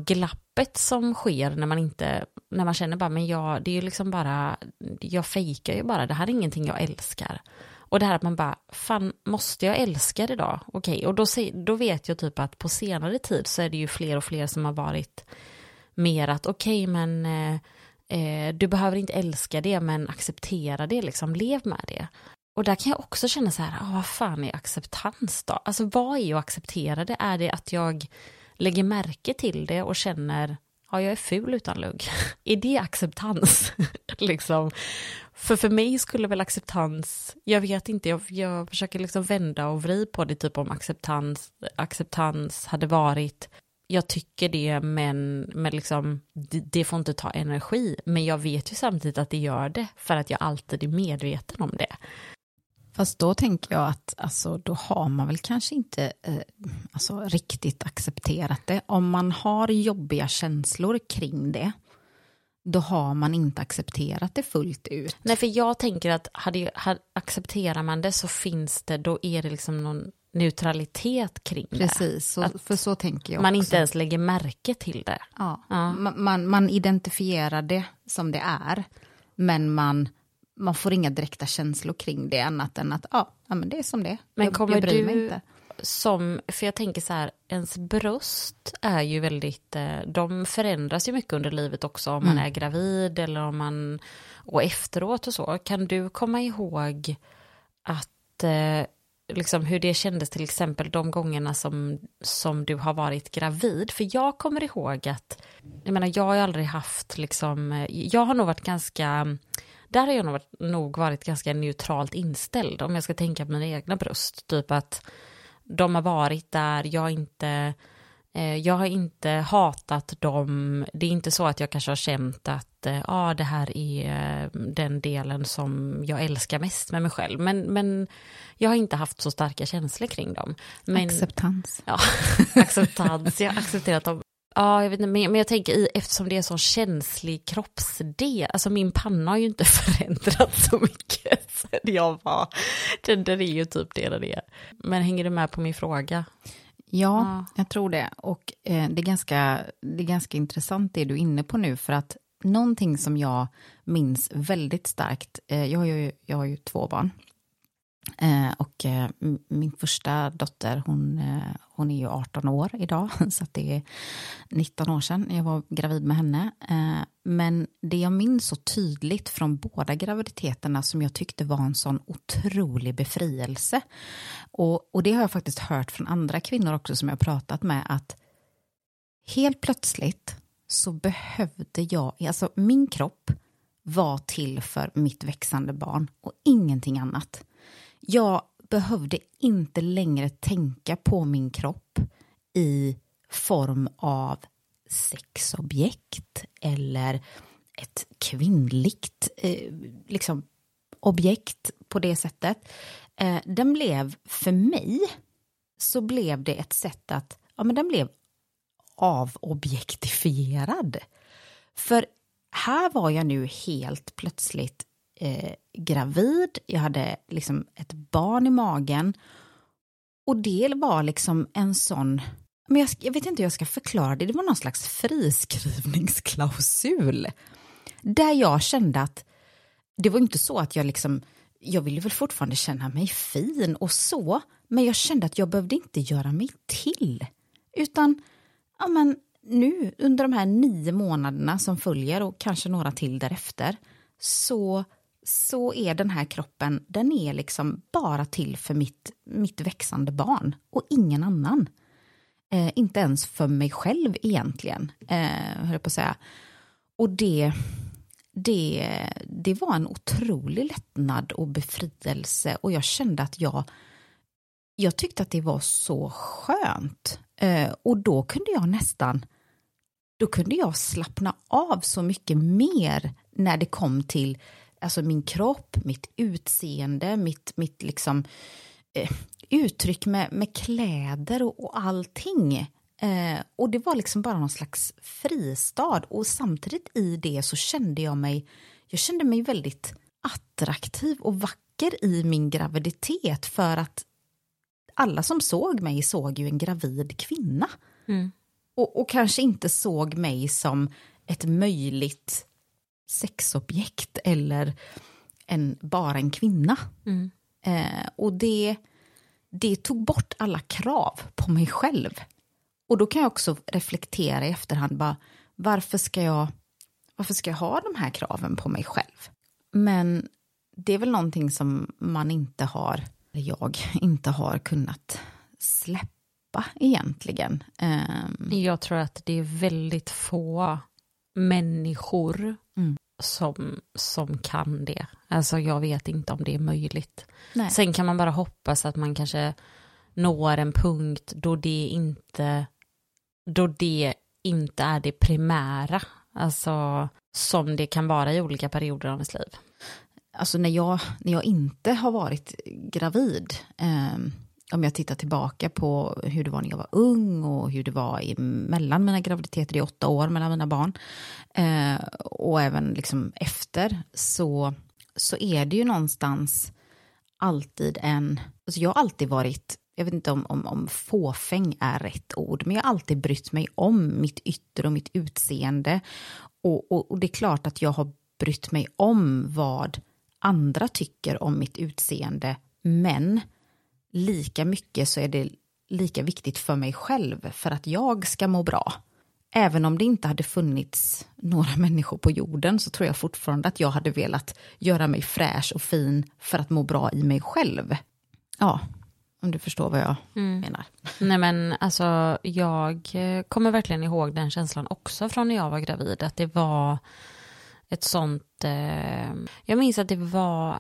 tappet som sker när man inte, när man känner bara, men jag, det är ju liksom bara, jag fejkar ju bara, det här är ingenting jag älskar. Och det här att man bara, fan, måste jag älska det då? Okej, okay. och då, då vet jag typ att på senare tid så är det ju fler och fler som har varit mer att okej, okay, men eh, eh, du behöver inte älska det, men acceptera det, liksom, lev med det. Och där kan jag också känna så här, ah, vad fan är acceptans då? Alltså vad är att acceptera det? Är det att jag lägger märke till det och känner, ja jag är ful utan lugg. *laughs* är det acceptans? *laughs* liksom. För för mig skulle väl acceptans, jag vet inte, jag, jag försöker liksom vända och vrida på det, typ om acceptans, acceptans hade varit, jag tycker det, men, men liksom, det, det får inte ta energi. Men jag vet ju samtidigt att det gör det, för att jag alltid är medveten om det. Fast då tänker jag att alltså, då har man väl kanske inte eh, alltså, riktigt accepterat det. Om man har jobbiga känslor kring det, då har man inte accepterat det fullt ut. Nej, för jag tänker att hade, hade, accepterar man det så finns det, då är det liksom någon neutralitet kring det. Precis, för så tänker jag Man också. inte ens lägger märke till det. Ja, ja. Man, man identifierar det som det är, men man man får inga direkta känslor kring det annat än att ja, ja men det är som det Men jag, kommer jag du inte. som, för jag tänker så här, ens bröst är ju väldigt, eh, de förändras ju mycket under livet också om mm. man är gravid eller om man, och efteråt och så. Kan du komma ihåg att eh, liksom hur det kändes till exempel de gångerna som, som du har varit gravid. För jag kommer ihåg att, jag menar jag har ju aldrig haft liksom, jag har nog varit ganska där har jag nog varit, nog varit ganska neutralt inställd om jag ska tänka på mina egna bröst. Typ att de har varit där, jag inte, eh, jag har inte hatat dem. Det är inte så att jag kanske har känt att eh, ah, det här är eh, den delen som jag älskar mest med mig själv. Men, men jag har inte haft så starka känslor kring dem. Men, acceptans. Ja, *laughs* acceptans. Jag har accepterat dem Ja, jag vet inte, men jag tänker i, eftersom det är en sån känslig kroppsdel, alltså min panna har ju inte *laughs* förändrats så mycket *laughs* sen jag var, den, den är ju typ det den är. Men hänger du med på min fråga? Ja, ja. jag tror det. Och eh, det, är ganska, det är ganska intressant det du är inne på nu, för att någonting som jag minns väldigt starkt, eh, jag, har ju, jag har ju två barn, Eh, och eh, min första dotter, hon, eh, hon är ju 18 år idag, *laughs* så det är 19 år sedan jag var gravid med henne. Eh, men det jag minns så tydligt från båda graviditeterna som jag tyckte var en sån otrolig befrielse. Och, och det har jag faktiskt hört från andra kvinnor också som jag pratat med, att helt plötsligt så behövde jag, alltså min kropp var till för mitt växande barn och ingenting annat. Jag behövde inte längre tänka på min kropp i form av sexobjekt eller ett kvinnligt eh, liksom, objekt på det sättet. Eh, den blev, för mig, så blev det ett sätt att, ja men den blev avobjektifierad. För här var jag nu helt plötsligt eh, gravid, jag hade liksom ett barn i magen och det var liksom en sån men jag, jag, vet inte hur jag ska förklara det, det var någon slags friskrivningsklausul. Där jag kände att det var inte så att jag liksom, jag ville väl fortfarande känna mig fin och så, men jag kände att jag behövde inte göra mig till. Utan, ja men nu under de här nio månaderna som följer och kanske några till därefter, så så är den här kroppen, den är liksom bara till för mitt, mitt växande barn och ingen annan. Eh, inte ens för mig själv egentligen, eh, höll jag på att säga. Och det, det, det var en otrolig lättnad och befrielse och jag kände att jag, jag tyckte att det var så skönt. Eh, och då kunde jag nästan, då kunde jag slappna av så mycket mer när det kom till alltså min kropp, mitt utseende, mitt, mitt liksom, eh, uttryck med, med kläder och, och allting. Eh, och det var liksom bara någon slags fristad och samtidigt i det så kände jag mig, jag kände mig väldigt attraktiv och vacker i min graviditet för att alla som såg mig såg ju en gravid kvinna. Mm. Och, och kanske inte såg mig som ett möjligt sexobjekt eller en, bara en kvinna. Mm. Eh, och det, det tog bort alla krav på mig själv. Och då kan jag också reflektera i efterhand, bara, varför, ska jag, varför ska jag ha de här kraven på mig själv? Men det är väl någonting som man inte har, eller jag *laughs* inte har kunnat släppa egentligen. Um... Jag tror att det är väldigt få människor. Som, som kan det. Alltså jag vet inte om det är möjligt. Nej. Sen kan man bara hoppas att man kanske når en punkt då det inte, då det inte är det primära. Alltså som det kan vara i olika perioder av ens liv. Alltså när jag, när jag inte har varit gravid, eh, om jag tittar tillbaka på hur det var när jag var ung och hur det var i, mellan mina graviditeter i åtta år mellan mina barn eh, och även liksom efter så, så är det ju någonstans alltid en, alltså jag har alltid varit jag vet inte om, om, om fåfäng är rätt ord, men jag har alltid brytt mig om mitt yttre och mitt utseende. Och, och, och, det är klart att jag har brytt mig om vad andra tycker om mitt utseende, men lika mycket så är det lika viktigt för mig själv för att jag ska må bra. Även om det inte hade funnits några *laughs* människor på jorden så tror jag fortfarande att jag hade velat göra mig fräsch och fin för att må bra i mig själv. Ja, om du förstår vad jag mm. menar. *laughs* Nej men alltså jag kommer verkligen ihåg den känslan också från när jag var gravid. Att det var ett sånt, eh, jag minns att det var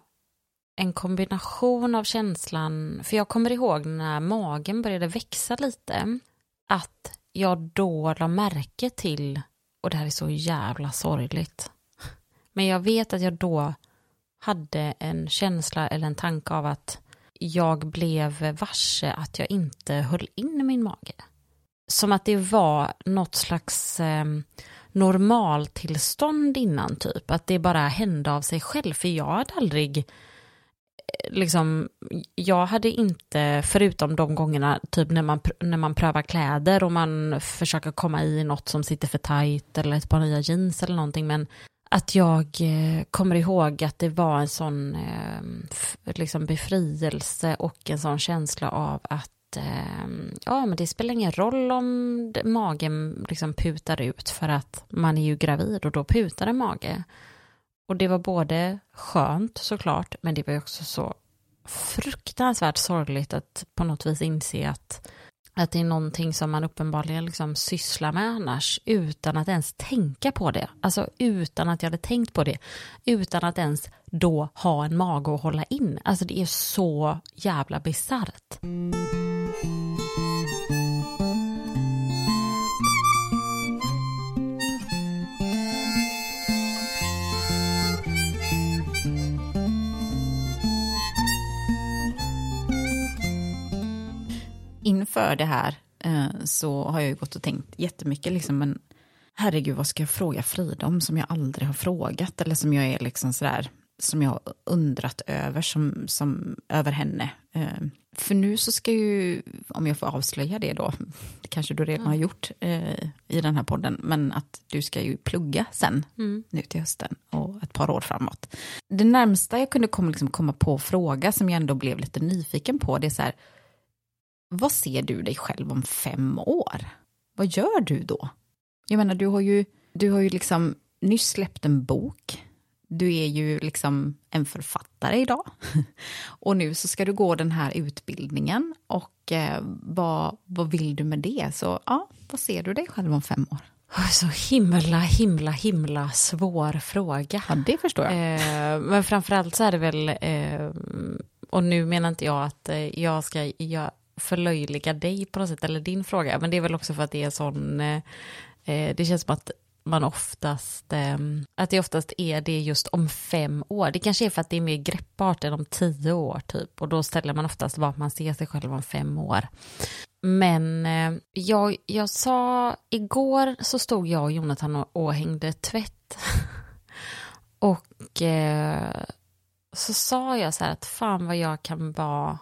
en kombination av känslan, för jag kommer ihåg när magen började växa lite, att jag då la märke till, och det här är så jävla sorgligt, men jag vet att jag då hade en känsla eller en tanke av att jag blev varse att jag inte höll in min mage. Som att det var något slags eh, normaltillstånd innan typ, att det bara hände av sig själv, för jag hade aldrig liksom, jag hade inte, förutom de gångerna typ när man, när man prövar kläder och man försöker komma i något som sitter för tajt eller ett par nya jeans eller någonting, men att jag eh, kommer ihåg att det var en sån ehm, liksom befrielse och en sån känsla av att ehm, ja, men det spelar ingen roll om magen liksom putar ut för att man är ju gravid och då putar en mage. Och det var både skönt såklart, men det var också så fruktansvärt sorgligt att på något vis inse att att det är någonting som man uppenbarligen liksom sysslar med annars utan att ens tänka på det. Alltså utan att jag hade tänkt på det. Utan att ens då ha en mage att hålla in. Alltså det är så jävla bisarrt. Inför det här eh, så har jag ju gått och tänkt jättemycket, liksom, men herregud vad ska jag fråga Frida om som jag aldrig har frågat eller som jag är liksom sådär, som jag har undrat över som, som över henne. Eh, för nu så ska ju, om jag får avslöja det då, *laughs* det kanske du redan mm. har gjort eh, i den här podden, men att du ska ju plugga sen, mm. nu till hösten och ett par år framåt. Det närmsta jag kunde komma, liksom, komma på fråga som jag ändå blev lite nyfiken på, det är så här, vad ser du dig själv om fem år? Vad gör du då? Jag menar, du har ju, du har ju liksom nyss släppt en bok. Du är ju liksom en författare idag. *laughs* Och nu så ska du gå den här utbildningen. Och eh, vad, vad vill du med det? Så ja, vad ser du dig själv om fem år? Så himla, himla, himla svår fråga. Ja, det förstår jag. Eh, men framförallt så är det väl, eh, och nu menar inte jag att eh, jag ska, jag förlöjliga dig på något sätt, eller din fråga, men det är väl också för att det är sån, eh, eh, det känns som att man oftast, eh, att det oftast är det just om fem år. Det kanske är för att det är mer greppbart än om tio år typ, och då ställer man oftast vad man ser sig själv om fem år. Men eh, jag, jag sa, igår så stod jag och Jonathan och, och hängde tvätt. *laughs* och eh, så sa jag så här att fan vad jag kan vara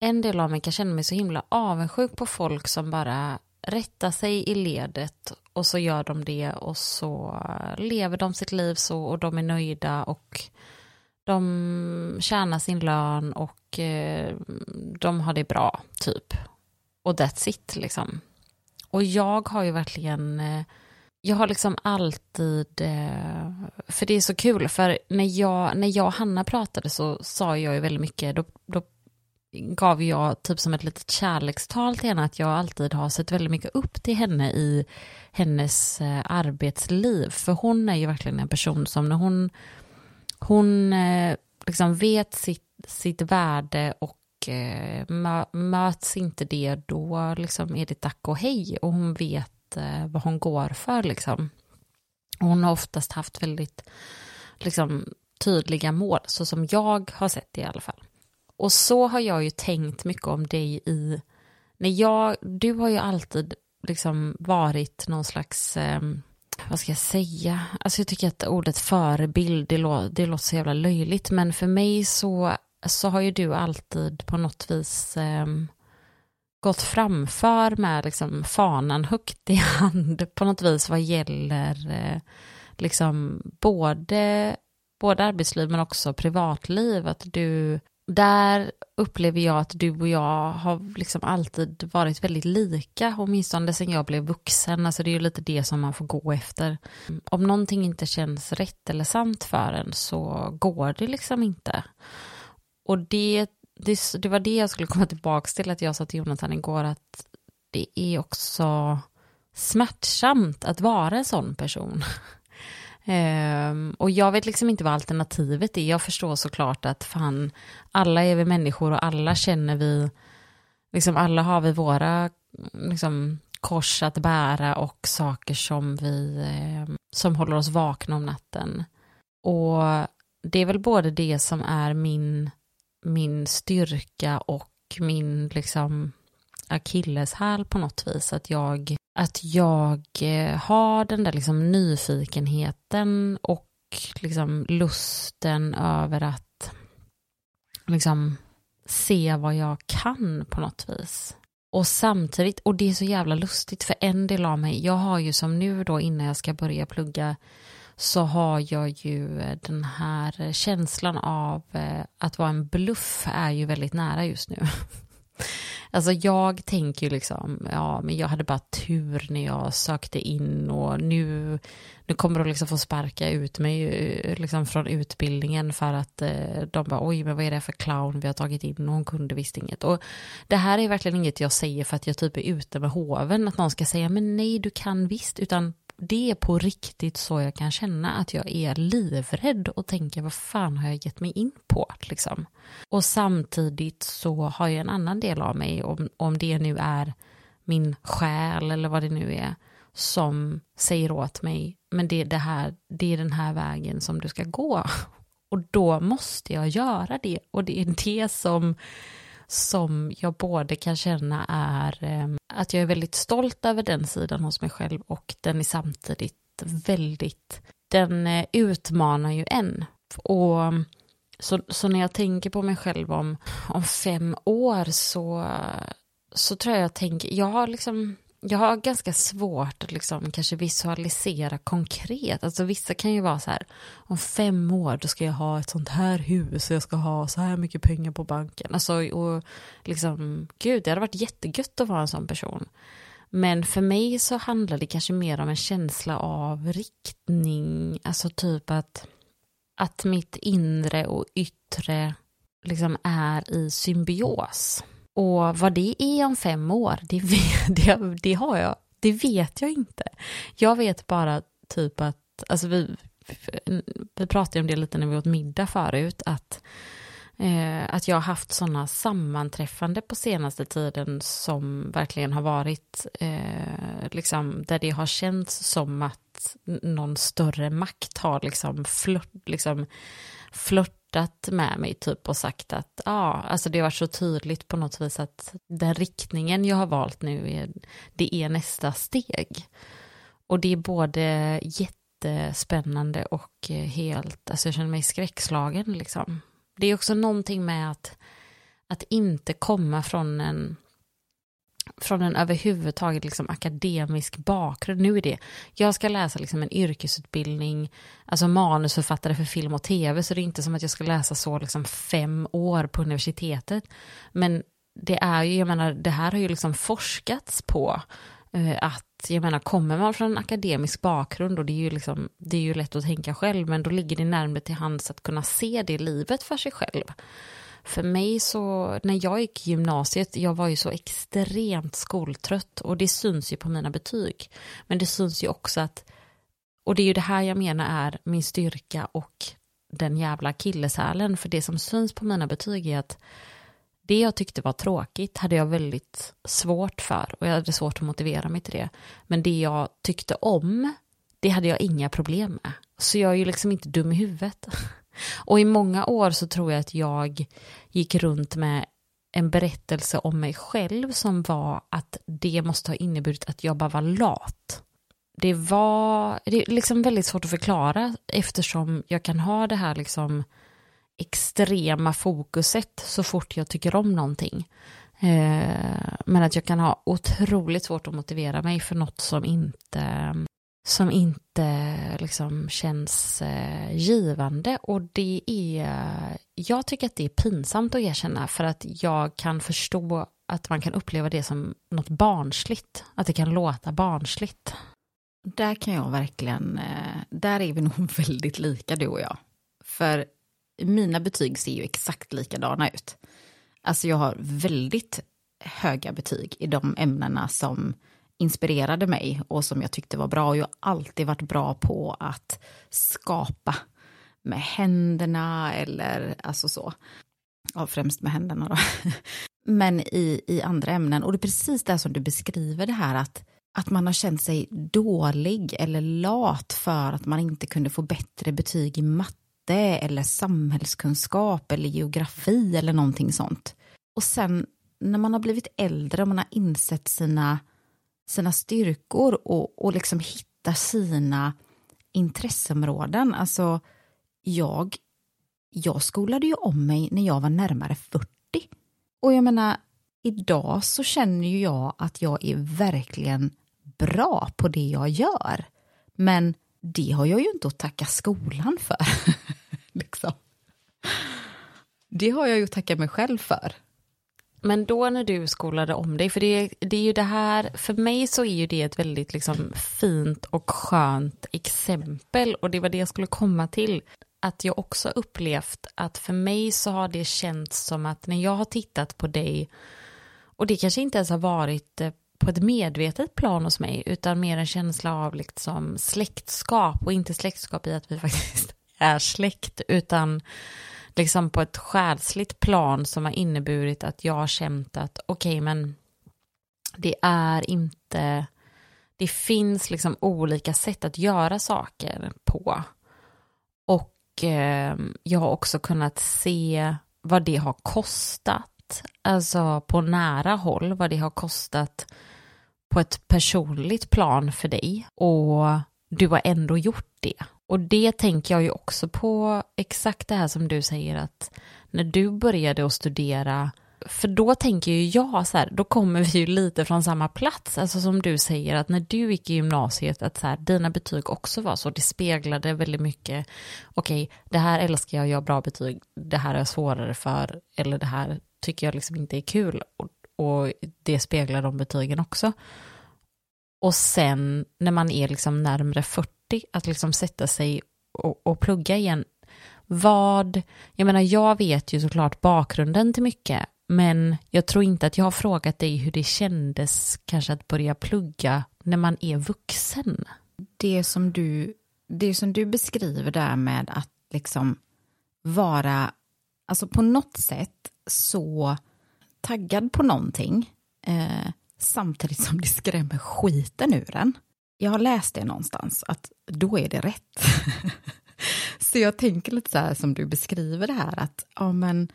en del av mig kan känna mig så himla avundsjuk på folk som bara rättar sig i ledet och så gör de det och så lever de sitt liv så och de är nöjda och de tjänar sin lön och eh, de har det bra, typ. Och that's it, liksom. Och jag har ju verkligen, eh, jag har liksom alltid, eh, för det är så kul, för när jag, när jag och Hanna pratade så sa jag ju väldigt mycket, då, då gav jag typ som ett litet kärlekstal till henne att jag alltid har sett väldigt mycket upp till henne i hennes eh, arbetsliv. För hon är ju verkligen en person som när hon, hon eh, liksom vet sitt, sitt värde och eh, möts inte det då liksom är det tack och hej och hon vet vad hon går för liksom. Hon har oftast haft väldigt liksom, tydliga mål, så som jag har sett det i alla fall. Och så har jag ju tänkt mycket om dig i, när jag, du har ju alltid liksom varit någon slags, eh, vad ska jag säga, alltså jag tycker att ordet förebild, det, lå, det låter så jävla löjligt, men för mig så, så har ju du alltid på något vis eh, gått framför med liksom fanan högt i *laughs* hand på något vis vad gäller eh, liksom både, både arbetsliv men också privatliv, att du där upplever jag att du och jag har liksom alltid varit väldigt lika, åtminstone sen jag blev vuxen. Alltså det är ju lite det som man får gå efter. Om någonting inte känns rätt eller sant för en så går det liksom inte. Och det, det, det var det jag skulle komma tillbaka till, att jag sa till Jonathan igår att det är också smärtsamt att vara en sån person. Um, och jag vet liksom inte vad alternativet är. Jag förstår såklart att fan, alla är vi människor och alla känner vi, liksom alla har vi våra liksom, kors att bära och saker som vi, eh, som håller oss vakna om natten. Och det är väl både det som är min, min styrka och min liksom akilleshäl på något vis. Att jag, att jag eh, har den där liksom nyfikenheten och liksom lusten över att liksom se vad jag kan på något vis. Och samtidigt, och det är så jävla lustigt för en del av mig, jag har ju som nu då innan jag ska börja plugga så har jag ju eh, den här känslan av eh, att vara en bluff är ju väldigt nära just nu. *laughs* Alltså jag tänker ju liksom, ja men jag hade bara tur när jag sökte in och nu, nu kommer de liksom få sparka ut mig eh, liksom från utbildningen för att eh, de bara oj men vad är det för clown vi har tagit in och hon kunde visst inget. Och det här är verkligen inget jag säger för att jag typ är ute med hoven, att någon ska säga men nej du kan visst, utan det är på riktigt så jag kan känna att jag är livrädd och tänker vad fan har jag gett mig in på liksom. Och samtidigt så har jag en annan del av mig, om, om det nu är min själ eller vad det nu är, som säger åt mig, men det är, det, här, det är den här vägen som du ska gå. *laughs* Och då måste jag göra det. Och det är det som som jag både kan känna är ehm, att jag är väldigt stolt över den sidan hos mig själv och den är samtidigt väldigt, den eh, utmanar ju en. Och så, så när jag tänker på mig själv om, om fem år så, så tror jag jag tänker, jag har liksom jag har ganska svårt att liksom kanske visualisera konkret. Alltså vissa kan ju vara så här, om fem år då ska jag ha ett sånt här hus och jag ska ha så här mycket pengar på banken. Alltså och liksom, gud det hade varit jättegött att vara en sån person. Men för mig så handlar det kanske mer om en känsla av riktning, alltså typ att, att mitt inre och yttre liksom är i symbios. Och vad det är om fem år, det, vet, *laughs* det, det, har jag, det vet jag inte. Jag vet bara typ att, alltså vi, vi pratade om det lite när vi åt middag förut, att, eh, att jag har haft sådana sammanträffande på senaste tiden som verkligen har varit, eh, liksom, där det har känts som att någon större makt har liksom, flört, liksom flört flörtat med mig typ och sagt att ja, alltså det har varit så tydligt på något vis att den riktningen jag har valt nu är, det är nästa steg. Och det är både jättespännande och helt, alltså jag känner mig skräckslagen liksom. Det är också någonting med att, att inte komma från en från en överhuvudtaget liksom akademisk bakgrund. Nu är det, jag ska läsa liksom en yrkesutbildning, alltså manusförfattare för film och tv, så det är inte som att jag ska läsa så liksom fem år på universitetet. Men det är ju, jag menar, det här har ju liksom forskats på eh, att, jag menar, kommer man från en akademisk bakgrund och det är ju liksom, det är ju lätt att tänka själv, men då ligger det närmare till hands att kunna se det livet för sig själv för mig så, när jag gick i gymnasiet, jag var ju så extremt skoltrött och det syns ju på mina betyg. Men det syns ju också att, och det är ju det här jag menar är min styrka och den jävla killeshälen, för det som syns på mina betyg är att det jag tyckte var tråkigt hade jag väldigt svårt för och jag hade svårt att motivera mig till det. Men det jag tyckte om, det hade jag inga problem med. Så jag är ju liksom inte dum i huvudet. *laughs* Och i många år så tror jag att jag gick runt med en berättelse om mig själv som var att det måste ha inneburit att jag bara var lat. Det var det är liksom väldigt svårt att förklara eftersom jag kan ha det här liksom extrema fokuset så fort jag tycker om någonting. Eh, men att jag kan ha otroligt svårt att motivera mig för något som inte som inte liksom känns eh, givande och det är, jag tycker att det är pinsamt att erkänna för att jag kan förstå att man kan uppleva det som något barnsligt, att det kan låta barnsligt. Där kan jag verkligen, eh, där är vi *laughs* nog väldigt lika du och jag. För mina betyg ser ju exakt likadana ut. Alltså jag har väldigt höga betyg i de ämnena som inspirerade mig och som jag tyckte var bra. Och jag har alltid varit bra på att skapa med händerna eller alltså så. Ja, främst med händerna då. *laughs* Men i, i andra ämnen. Och det är precis det som du beskriver det här att, att man har känt sig dålig eller lat för att man inte kunde få bättre betyg i matte eller samhällskunskap eller geografi eller någonting sånt. Och sen när man har blivit äldre och man har insett sina sina styrkor och, och liksom hitta sina intresseområden. Alltså, jag, jag skolade ju om mig när jag var närmare 40. Och jag menar, idag så känner ju jag att jag är verkligen bra på det jag gör. Men det har jag ju inte att tacka skolan för. *laughs* liksom. Det har jag ju att tacka mig själv för. Men då när du skolade om dig, för det, det är ju det här, för mig så är ju det ett väldigt liksom fint och skönt exempel och det var det jag skulle komma till. Att jag också upplevt att för mig så har det känts som att när jag har tittat på dig, och det kanske inte ens har varit eh, på ett medvetet plan hos mig, utan mer en känsla av liksom släktskap och inte släktskap i att vi *laughs* faktiskt är släkt, utan liksom på ett själsligt plan som har inneburit att jag har känt att okej, okay, men det är inte, det finns liksom olika sätt att göra saker på. Och eh, jag har också kunnat se vad det har kostat, alltså på nära håll, vad det har kostat på ett personligt plan för dig. Och du har ändå gjort det. Och det tänker jag ju också på exakt det här som du säger att när du började att studera för då tänker ju jag så här, då kommer vi ju lite från samma plats, alltså som du säger att när du gick i gymnasiet att så här, dina betyg också var så, det speglade väldigt mycket, okej, okay, det här älskar jag, jag har bra betyg, det här är svårare för, eller det här tycker jag liksom inte är kul, och, och det speglar de betygen också. Och sen när man är liksom närmre 40 att liksom sätta sig och, och plugga igen. Vad, jag menar jag vet ju såklart bakgrunden till mycket, men jag tror inte att jag har frågat dig hur det kändes kanske att börja plugga när man är vuxen. Det som du, det som du beskriver där med att liksom vara, alltså på något sätt så taggad på någonting eh, samtidigt som det skrämmer skiten ur en jag har läst det någonstans, att då är det rätt. *laughs* så jag tänker lite så här som du beskriver det här, att ja men,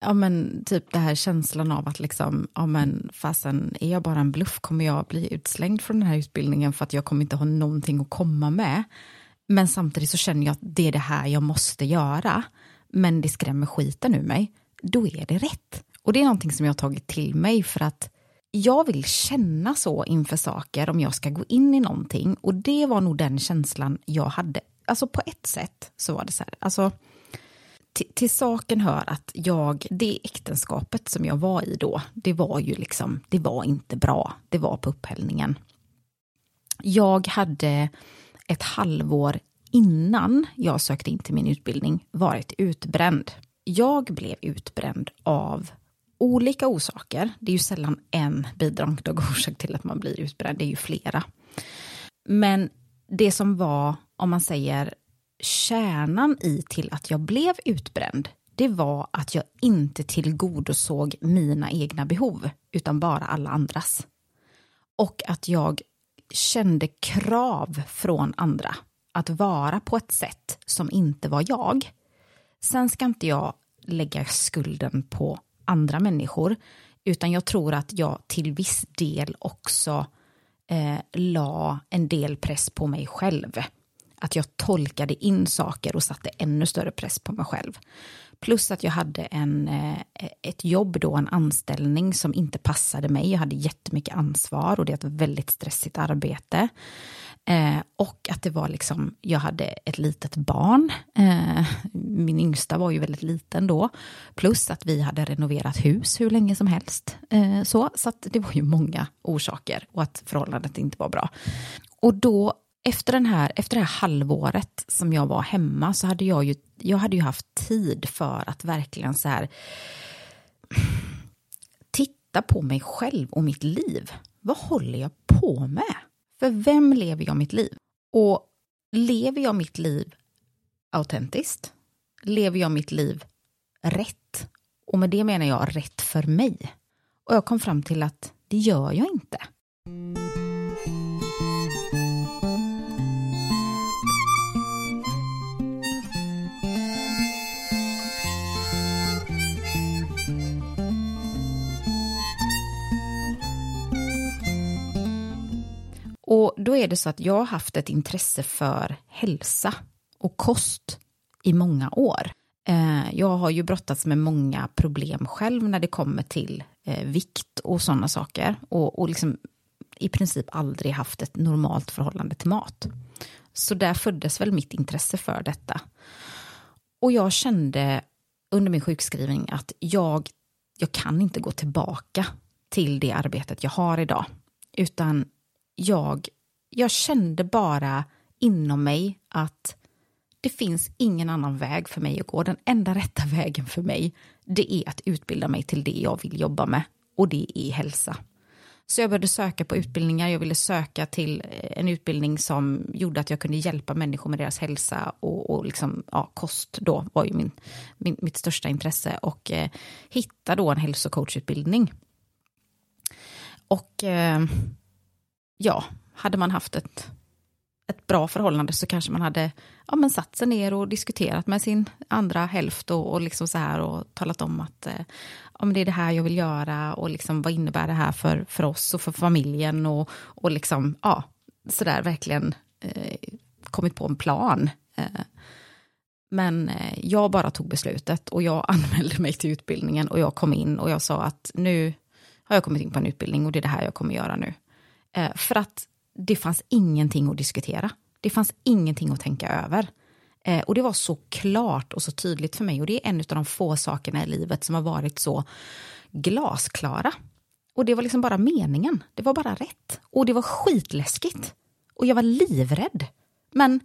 ja men typ det här känslan av att liksom, ja men fasen, är jag bara en bluff kommer jag bli utslängd från den här utbildningen för att jag kommer inte ha någonting att komma med. Men samtidigt så känner jag att det är det här jag måste göra, men det skrämmer skiten ur mig. Då är det rätt. Och det är någonting som jag har tagit till mig för att jag vill känna så inför saker om jag ska gå in i någonting och det var nog den känslan jag hade. Alltså på ett sätt så var det så här, alltså till, saken hör att jag, det äktenskapet som jag var i då, det var ju liksom, det var inte bra, det var på upphällningen. Jag hade ett halvår innan jag sökte in till min utbildning varit utbränd. Jag blev utbränd av olika orsaker. Det är ju sällan en bidragande orsak till att man blir utbränd, det är ju flera. Men det som var, om man säger kärnan i till att jag blev utbränd, det var att jag inte tillgodosåg mina egna behov, utan bara alla andras. Och att jag kände krav från andra att vara på ett sätt som inte var jag. Sen ska inte jag lägga skulden på andra människor, utan jag tror att jag till viss del också eh, la en del press på mig själv. Att jag tolkade in saker och satte ännu större press på mig själv. Plus att jag hade en, eh, ett jobb då, en anställning som inte passade mig. Jag hade jättemycket ansvar och det är ett väldigt stressigt arbete. Eh, och att det var liksom, jag hade ett litet barn. Eh, min yngsta var ju väldigt liten då. Plus att vi hade renoverat hus hur länge som helst. Eh, så så att det var ju många orsaker och att förhållandet inte var bra. Och då efter, den här, efter det här halvåret som jag var hemma så hade jag ju, jag hade ju haft tid för att verkligen så här titta på mig själv och mitt liv. Vad håller jag på med? För vem lever jag mitt liv? Och lever jag mitt liv autentiskt? Lever jag mitt liv rätt? Och med det menar jag rätt för mig. Och jag kom fram till att det gör jag inte. Och då är det så att jag har haft ett intresse för hälsa och kost i många år. Eh, jag har ju brottats med många problem själv när det kommer till eh, vikt och sådana saker. Och, och liksom i princip aldrig haft ett normalt förhållande till mat. Så där föddes väl mitt intresse för detta. Och jag kände under min sjukskrivning att jag, jag kan inte gå tillbaka till det arbetet jag har idag. Utan jag, jag kände bara inom mig att det finns ingen annan väg för mig att gå. Den enda rätta vägen för mig, det är att utbilda mig till det jag vill jobba med. Och det är hälsa. Så jag började söka på utbildningar. Jag ville söka till eh, en utbildning som gjorde att jag kunde hjälpa människor med deras hälsa och, och liksom, ja, kost då var ju min, min mitt största intresse. Och eh, hitta då en hälsocoachutbildning. Och eh, ja, hade man haft ett, ett bra förhållande så kanske man hade ja, men satt sig ner och diskuterat med sin andra hälft och, och liksom så här och talat om att eh, om det är det här jag vill göra och liksom vad innebär det här för, för oss och för familjen och, och liksom ja, sådär verkligen eh, kommit på en plan. Eh, men eh, jag bara tog beslutet och jag *laughs* anmälde mig till utbildningen och jag kom in och jag sa att nu har jag kommit in på en utbildning och det är det här jag kommer göra nu. Eh, för att det fanns ingenting att diskutera. Det fanns ingenting att tänka över. Eh, och det var så klart och så tydligt för mig och det är en av de få sakerna i livet som har varit så glasklara. Och det var liksom bara meningen. Det var bara rätt. Och det var skitläskigt. Och jag var livrädd. Men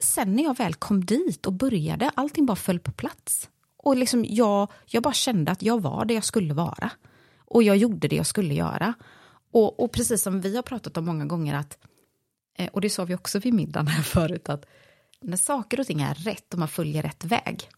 sen när jag väl kom dit och började, allting bara föll på plats. Och liksom jag, jag bara kände att jag var det jag skulle vara. Och jag gjorde det jag skulle göra. Och, och precis som vi har pratat om många gånger att, eh, och det sa vi också vid middagen här *laughs* förut, att när saker och ting är rätt och man följer rätt väg,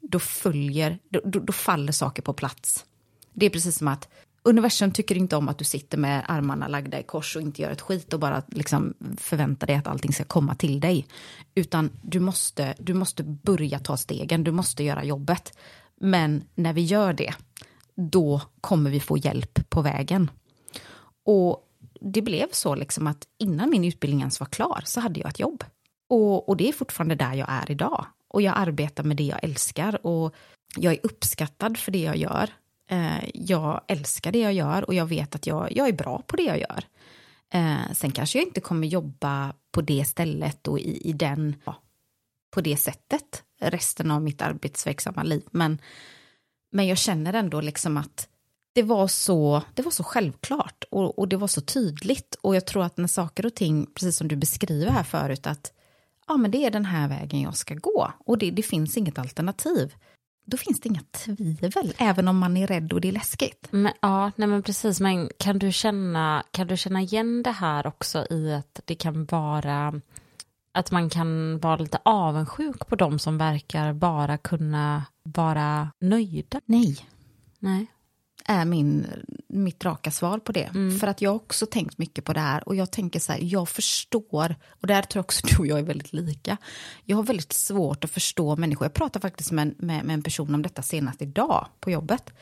då, följer, då, då, då faller saker på plats. Det är precis som att universum tycker inte om att du sitter med armarna lagda i kors och inte gör ett skit och bara liksom förväntar dig att allting ska komma till dig. Utan du måste, du måste börja ta stegen, du måste göra jobbet. Men när vi gör det, då kommer vi få hjälp på vägen. Och det blev så liksom att innan min utbildning ens var klar så hade jag ett jobb. Och, och det är fortfarande där jag är idag. Och jag arbetar med det jag älskar och jag är uppskattad för det jag gör. Eh, jag älskar det jag gör och jag vet att jag, jag är bra på det jag gör. Eh, sen kanske jag inte kommer jobba på det stället och i, i den, på det sättet resten av mitt arbetsverksamma liv. Men, men jag känner ändå liksom att det var så, det var så självklart och, och, det var så tydligt. Och jag tror att när saker och ting, precis som du beskriver här förut, att ja, men det är den här vägen jag ska gå och det, det finns inget alternativ. Då finns det inga tvivel, även om man är rädd och det är läskigt. Men, ja, nej men precis. Men kan du, känna, kan du känna igen det här också i att det kan vara att man kan vara lite avundsjuk på de som verkar bara kunna vara nöjda? Nej. Nej är min, mitt raka svar på det. Mm. För att jag har också tänkt mycket på det här och jag tänker så här, jag förstår, och där tror jag också *laughs* du och jag är väldigt lika. Jag har väldigt svårt att förstå människor. Jag pratade faktiskt med, med, med en person om detta senast idag på jobbet.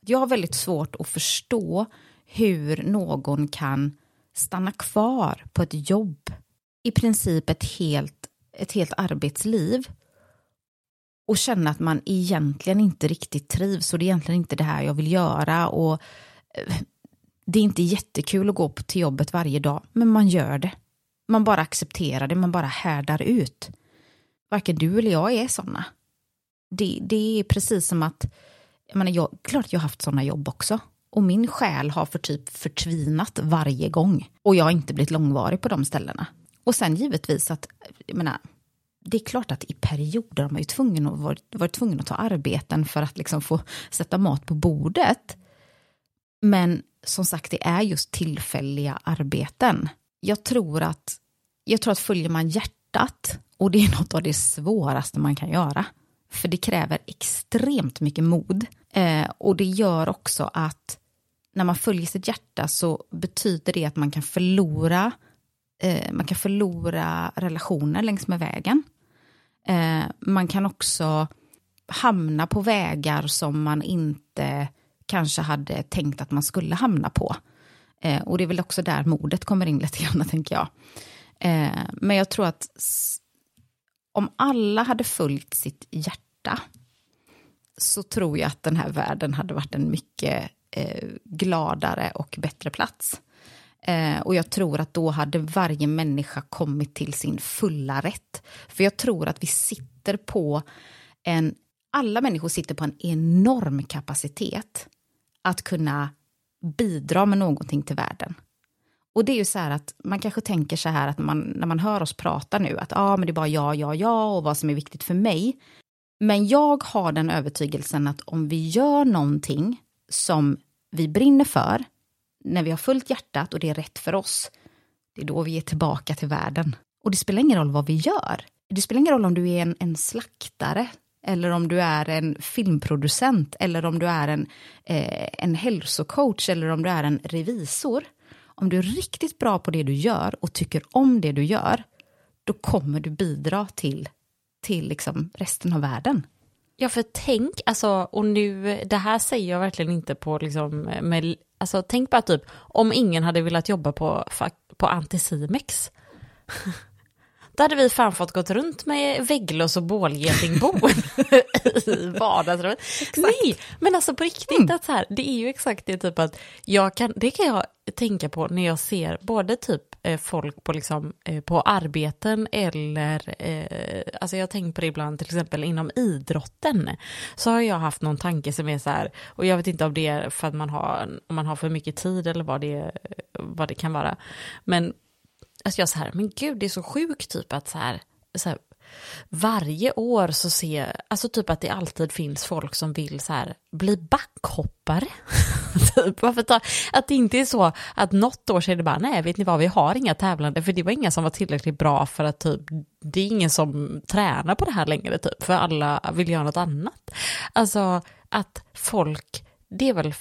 Jag har väldigt svårt att förstå hur någon kan stanna kvar på ett jobb i princip ett helt, ett helt arbetsliv och känna att man egentligen inte riktigt trivs och det är egentligen inte det här jag vill göra och eh, det är inte jättekul att gå till jobbet varje dag, men man gör det. Man bara accepterar det, man bara härdar ut. Varken du eller jag är sådana. Det, det är precis som att, jag menar, jag, klart jag har haft sådana jobb också. Och min själ har för typ förtvinat varje gång. Och jag har inte blivit långvarig på de ställena. Och sen givetvis att, jag menar, det är klart att i perioder har man ju tvungen att, varit, varit tvungen att ta arbeten för att liksom få sätta mat på bordet. Men som sagt, det är just tillfälliga arbeten. Jag tror att, jag tror att följer man hjärtat, och det är *laughs* något av det svåraste man kan göra, för det kräver extremt mycket mod. Eh, och det gör också att när man följer sitt hjärta så betyder det att man kan förlora eh, man kan förlora relationer längs med vägen. Eh, man kan också hamna på vägar som man inte kanske hade tänkt att man skulle hamna på. Eh, och det är väl också där modet kommer in lite grann, *laughs* tänker jag. Eh, men jag tror att om alla hade följt sitt hjärta så tror jag att den här världen hade varit en mycket eh, gladare och bättre plats. Eh, och jag tror att då hade varje människa kommit till sin fulla rätt. För jag tror att vi sitter på en, alla människor sitter på en enorm kapacitet att kunna bidra med någonting till världen. Och det är ju så här att man kanske tänker så här att man, när man hör oss prata nu att ah, men det är bara jag, jag, jag och vad som är viktigt för mig. Men jag har den övertygelsen att om vi gör någonting som vi brinner för, när vi har fullt hjärtat och det är rätt för oss, det är då vi är tillbaka till världen. Och det spelar ingen roll vad vi gör. Det spelar ingen roll om du är en, en slaktare eller om du är en filmproducent eller om du är en, eh, en hälsocoach eller om du är en revisor. Om du är riktigt bra på det du gör och tycker om det du gör, då kommer du bidra till, till liksom resten av världen. Ja, för tänk, alltså, och nu, det här säger jag verkligen inte på liksom, med, alltså tänk bara typ, om ingen hade velat jobba på, på Anticimex. *laughs* Då hade vi fan fått gått runt med vägglöss och bålgetingbo *laughs* i vardagsrummet. Nej, men alltså på riktigt, mm. att så här, det är ju exakt det typ att jag kan, det kan jag tänka på när jag ser både typ Eh, folk på, liksom, eh, på arbeten eller, eh, alltså jag tänker på det ibland till exempel inom idrotten, så har jag haft någon tanke som är så här, och jag vet inte om det är för att man har, om man har för mycket tid eller vad det, vad det kan vara, men alltså jag så här, men gud det är så sjukt typ att så här, så här varje år så ser, alltså typ att det alltid finns folk som vill så här bli backhoppare. *laughs* typ, varför ta, att det inte är så att något år så är det bara, nej vet ni vad, vi har inga tävlande, för det var inga som var tillräckligt bra för att typ, det är ingen som tränar på det här längre typ, för alla vill göra något annat. Alltså att folk, det är väl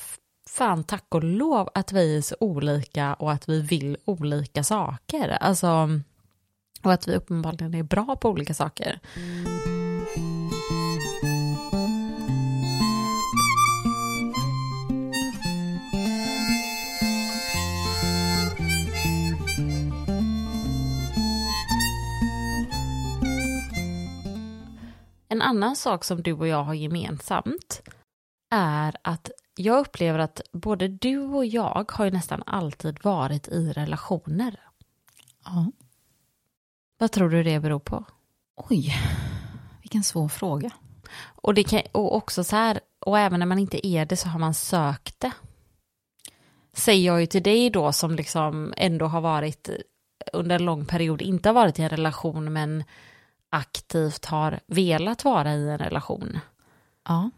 fan tack och lov att vi är så olika och att vi vill olika saker. Alltså, och att vi uppenbarligen är bra på olika saker. En annan sak som du och jag har gemensamt är att jag upplever att både du och jag har ju nästan alltid varit i relationer. Ja. Vad tror du det beror på? Oj, vilken svår fråga. Och, det kan, och också så här, och även när man inte är det så har man sökt det. Säger jag ju till dig då som liksom ändå har varit under en lång period, inte har varit i en relation men aktivt har velat vara i en relation. Ja.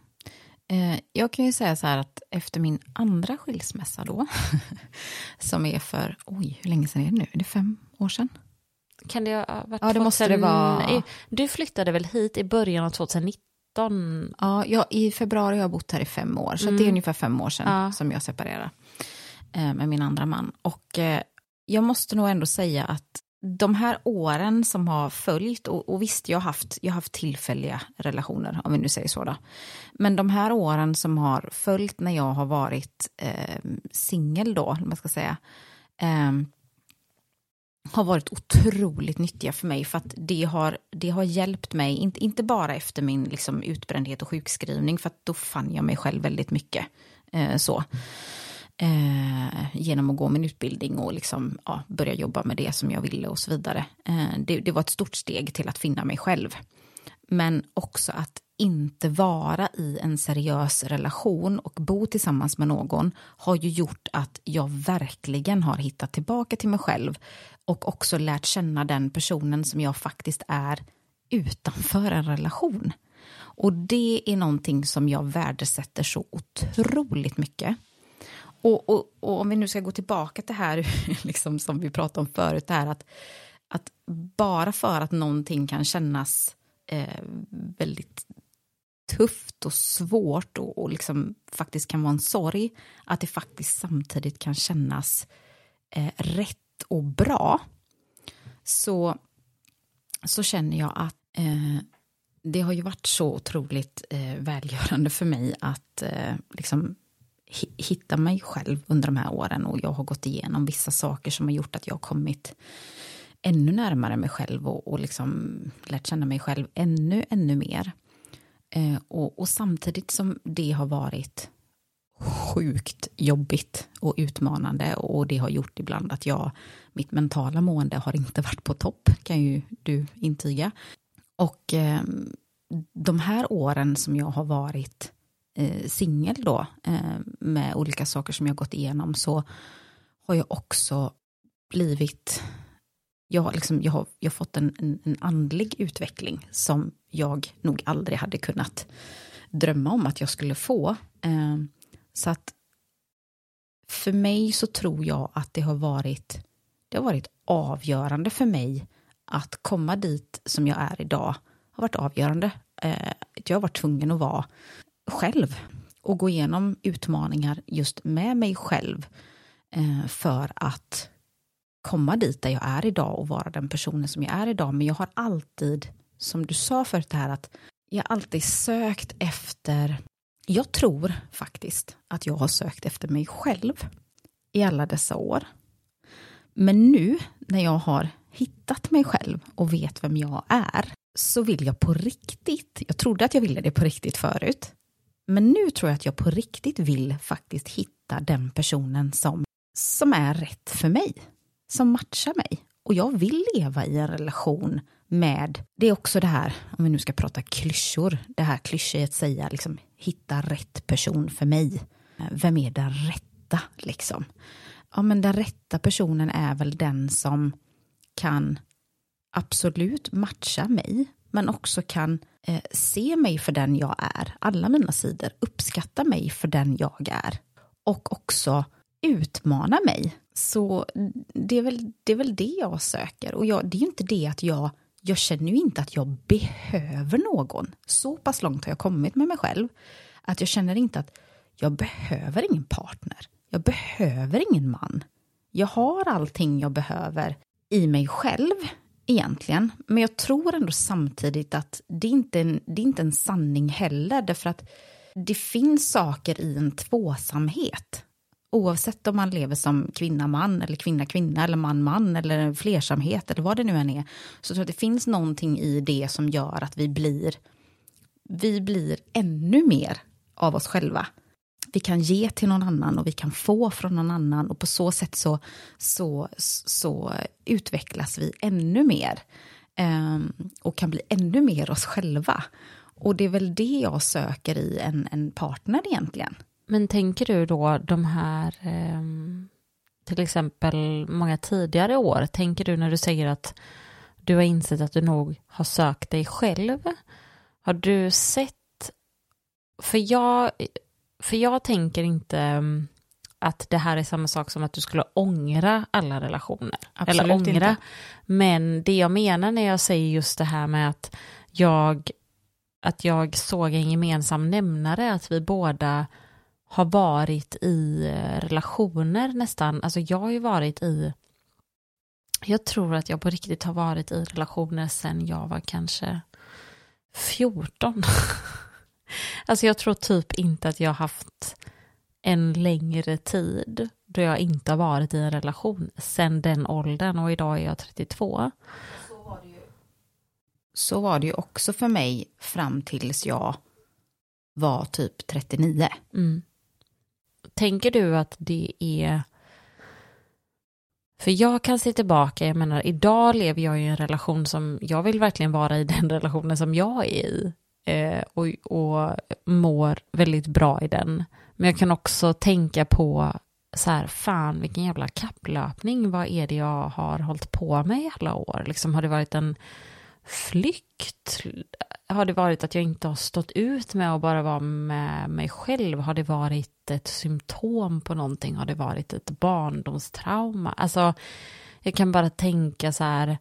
Eh, jag kan ju säga så här att efter min andra skilsmässa då, *laughs* som är för, oj, hur länge sedan är det nu? Är det fem år sedan? Kan det ha varit Ja, det måste det vara. Du flyttade väl hit i början av 2019? Ja, jag, i februari har jag bott här i fem år, så mm. det är ungefär fem år sedan ja. som jag separerade eh, med min andra man. Och eh, jag måste nog ändå säga att de här åren som har följt, och, och visst jag har, haft, jag har haft tillfälliga relationer, om vi nu säger så då. Men de här åren som har följt när jag har varit eh, singel då, man ska säga, eh, har varit otroligt nyttiga för mig för att det har, det har hjälpt mig, inte, inte bara efter min liksom, utbrändhet och sjukskrivning, för att då fann jag mig själv väldigt mycket. Eh, så eh, genom att gå min utbildning och liksom, ja, börja jobba med det som jag ville och så vidare. Eh, det, det var ett stort steg till att finna mig själv. Men också att inte vara i en seriös relation och bo tillsammans med någon har ju gjort att jag verkligen har hittat tillbaka till mig själv och också lärt känna den personen som jag faktiskt är utanför en relation. Och det är någonting som jag värdesätter så otroligt mycket. Och, och, och, om vi nu ska gå tillbaka till det här *laughs* liksom som vi pratade om förut, det här att, att bara för att någonting kan kännas eh, väldigt tufft och svårt och, och liksom faktiskt kan vara en sorg, att det faktiskt samtidigt kan kännas eh, rätt och bra, så, så känner jag att eh, det har ju varit så otroligt eh, välgörande för mig att eh, liksom hitta mig själv under de här åren och jag har gått igenom vissa saker som har gjort att jag har kommit ännu närmare mig själv och, och liksom lärt känna mig själv ännu, ännu mer. Eh, och, och, samtidigt som det har varit sjukt jobbigt och utmanande och det har gjort ibland att jag, mitt mentala mående har inte varit på topp, kan ju du intyga. Och eh, de här åren som jag har varit eh, singel då, eh, med olika saker som jag gått igenom, så har jag också blivit jag har, liksom, jag har, jag har fått en, en, en, andlig utveckling som jag nog aldrig hade kunnat drömma om att jag skulle få. Eh, så att för mig så tror jag att det har varit, det har varit avgörande för mig att komma dit som jag är idag. har varit avgörande. Eh, jag har varit tvungen att vara själv och gå igenom utmaningar just med mig själv eh, för att komma dit där jag är idag och vara den personen som jag är idag. Men jag har alltid, som du sa förut det här, att jag har alltid sökt efter jag tror faktiskt att jag har sökt efter mig själv i alla dessa år. Men nu när jag har hittat mig själv och vet vem jag är så vill jag på riktigt, jag trodde att jag ville det på riktigt förut, men nu tror jag att jag på riktigt vill faktiskt hitta den personen som, som är rätt för mig, som matchar mig. Och jag vill leva i en relation med, det är också det här, om vi nu ska prata klyschor, det här klyschigt att säga liksom hitta rätt person för mig. Eh, vem är den rätta liksom? Ja men den rätta personen är väl den som kan absolut matcha mig men också kan eh, se mig för den jag är, alla mina sidor, uppskatta mig för den jag är och också utmana mig. Så mm, det är väl det, är väl det jag söker och jag, det är ju inte det att jag jag känner ju inte att jag behöver någon. Så pass långt har jag kommit med mig själv att jag känner inte att jag behöver ingen partner. Jag behöver ingen man. Jag har allting jag behöver i mig själv egentligen. Men jag tror ändå samtidigt att det inte är en, det är inte en sanning heller. Därför att det finns saker i en tvåsamhet oavsett om man lever som kvinna-man eller kvinna-kvinna eller man-man eller flersamhet eller vad det nu än är, så tror jag att det finns någonting i det som gör att vi blir, vi blir ännu mer av oss själva. Vi kan ge till någon annan och vi kan få från någon annan och på så sätt så, så, så utvecklas vi ännu mer um, och kan bli ännu mer oss själva. Och det är väl det jag söker i en, en partner egentligen. Men tänker du då de här, eh, till exempel många tidigare år, tänker du när du säger att du har insett att du nog har sökt dig själv? Har du sett, för jag, för jag tänker inte ehm, att det här är samma sak som att du skulle ångra alla relationer. Absolut eller ångra. Inte. Men det jag menar när jag säger just det här med att jag, att jag såg en gemensam nämnare, att vi båda har varit i eh, relationer nästan, alltså jag har ju varit i, jag tror att jag på riktigt har varit i relationer sedan jag var kanske 14. *laughs* alltså jag tror typ inte att jag har haft en längre tid då jag inte har varit i en relation sedan den åldern och idag är jag 32. Så var det ju, Så var det ju också för mig fram tills jag var typ 39. Mm. Tänker du att det är... För jag kan se tillbaka, jag menar idag lever jag i en relation som, jag vill verkligen vara i den *laughs* relationen som jag är i. Eh, och, och mår väldigt bra i den. Men jag kan också tänka på så här, fan vilken jävla kapplöpning, vad är det jag har hållit på med i alla år? Liksom har det varit en flykt? Har det varit att jag inte har stått ut med att bara vara med mig själv? Har det varit ett symptom på någonting? Har det varit ett barndomstrauma? Alltså, jag kan bara tänka så här,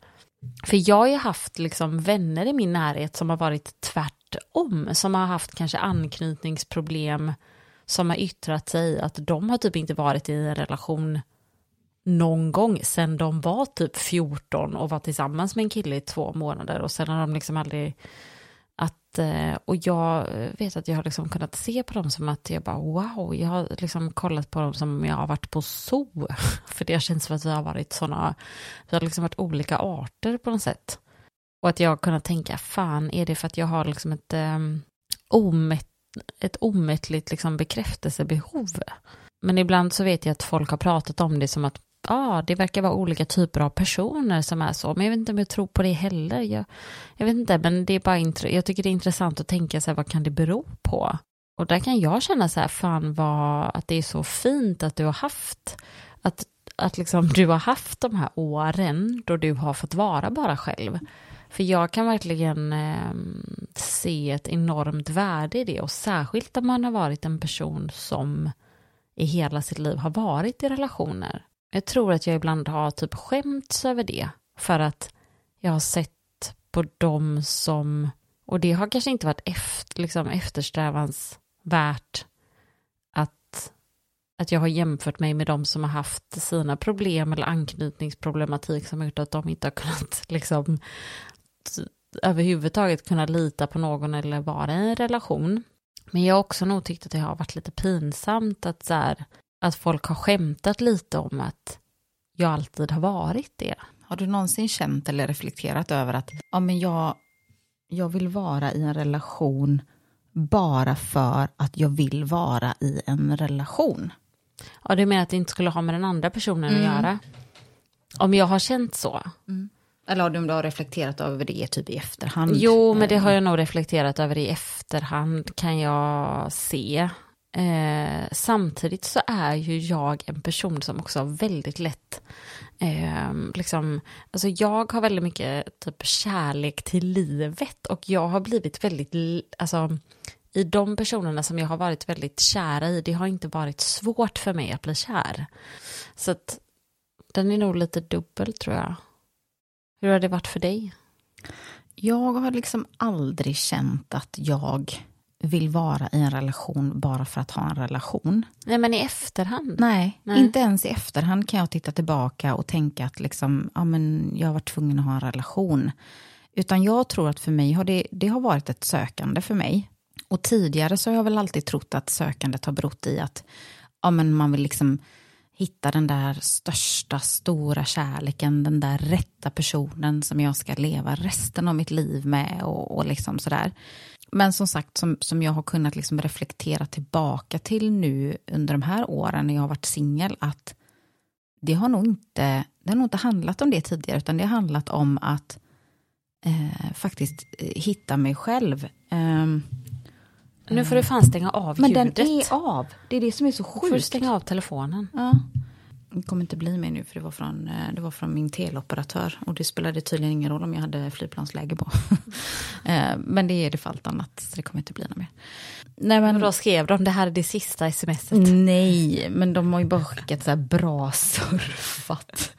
för jag har ju haft liksom vänner i min närhet som har varit tvärtom, som har haft kanske anknytningsproblem, som har yttrat sig att de har typ inte varit i en relation någon gång sen de var typ 14 och var tillsammans med en kille i två månader och sen har de liksom aldrig Eh, och jag vet att jag har liksom kunnat se på dem som att jag bara wow, jag har liksom kollat på dem som om jag har varit på zoo. *laughs* För det känns som att vi har varit sådana, vi har liksom varit olika arter på något sätt. Och att jag har kunnat tänka, fan är det för att jag har liksom ett um, omätt ett omättligt liksom bekräftelsebehov. Men ibland så vet jag att folk har pratat om det som att ja, det verkar vara olika typer av personer som är så. Men jag vet inte om jag tror på det heller. Jag, jag vet inte, men det är bara jag tycker det är intressant att tänka så här, vad kan det bero på? Och där kan jag känna så här, fan vad, att det är så fint att du har haft, att, att liksom du har haft de här åren då du har fått vara bara själv. För jag kan verkligen eh, se ett enormt värde i det och särskilt om man har varit en person som i hela sitt liv har varit i relationer. Jag tror att jag ibland har typ skämts över det för att jag har sett på dem som, och det har kanske inte varit efter, liksom eftersträvansvärt att, att jag har jämfört mig med dem som har haft sina problem eller anknytningsproblematik som har gjort att de inte har kunnat *laughs* liksom överhuvudtaget kunna lita på någon eller vara i en relation. Men jag har också nog tyckt att det har varit lite pinsamt att, så här, att folk har skämtat lite om att jag alltid har varit det. Har du någonsin känt eller reflekterat över att ja, men jag, jag vill vara i en relation bara för att jag vill vara i en relation? Ja, du menar att det inte skulle ha med den andra personen mm. att göra? Om jag har känt så? Mm. Eller har du då reflekterat över det typ i efterhand? Jo, men det har jag nog reflekterat över i efterhand kan jag se. Eh, samtidigt så är ju jag en person som också har väldigt lätt, eh, liksom, alltså jag har väldigt mycket typ kärlek till livet och jag har blivit väldigt, alltså i de personerna som jag har varit väldigt kära i, det har inte varit svårt för mig att bli kär. Så att den är nog lite dubbel tror jag. Hur har det varit för dig? Jag har liksom aldrig känt att jag vill vara i en relation bara för att ha en relation. Nej, men i efterhand? Nej, Nej, inte ens i efterhand kan jag titta tillbaka och tänka att liksom, ja, men jag varit tvungen att ha en relation. Utan jag tror att för mig har det, det har varit ett sökande för mig. Och tidigare så har jag väl alltid trott att sökandet har berott i att ja, men man vill liksom hitta den där största, stora kärleken, den där rätta personen som jag ska leva resten av mitt liv med och, och liksom sådär. Men som sagt, som, som jag har kunnat liksom reflektera tillbaka till nu under de här åren när jag har varit singel, att det har, nog inte, det har nog inte handlat om det tidigare, utan det har handlat om att eh, faktiskt eh, hitta mig själv. Eh, nu får du fan stänga av men ljudet. Den är av. Det är det som är så sjukt. Nu får du stänga av telefonen. Ja. Det kommer inte bli med nu för det var, från, eh, det var från min teleoperatör. Och det spelade tydligen ingen roll om jag hade flygplansläge på. *laughs* Eh, men det är det för allt annat, så det kommer inte bli något mer. Nej, men, då skrev de det här är det sista smset? Nej, men de har ju bara skickat så här bra surfat. *laughs*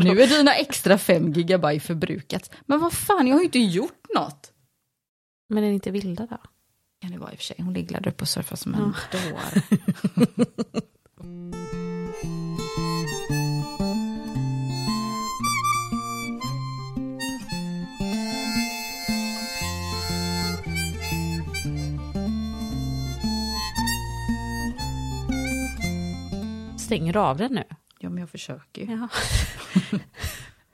nu är dina extra 5 gigabyte förbrukat. Men vad fan, jag har ju inte gjort något. Men är ni inte vilda då? kan det vara i och för sig. Hon ligger där uppe och surfar som en ja. dår. *laughs* Stänger av den nu? Ja, men jag försöker ju. Ja. *laughs*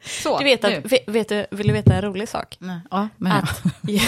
Så, du vet att, vet, du, vill du veta en rolig sak? Nej. Ja, men att, ja.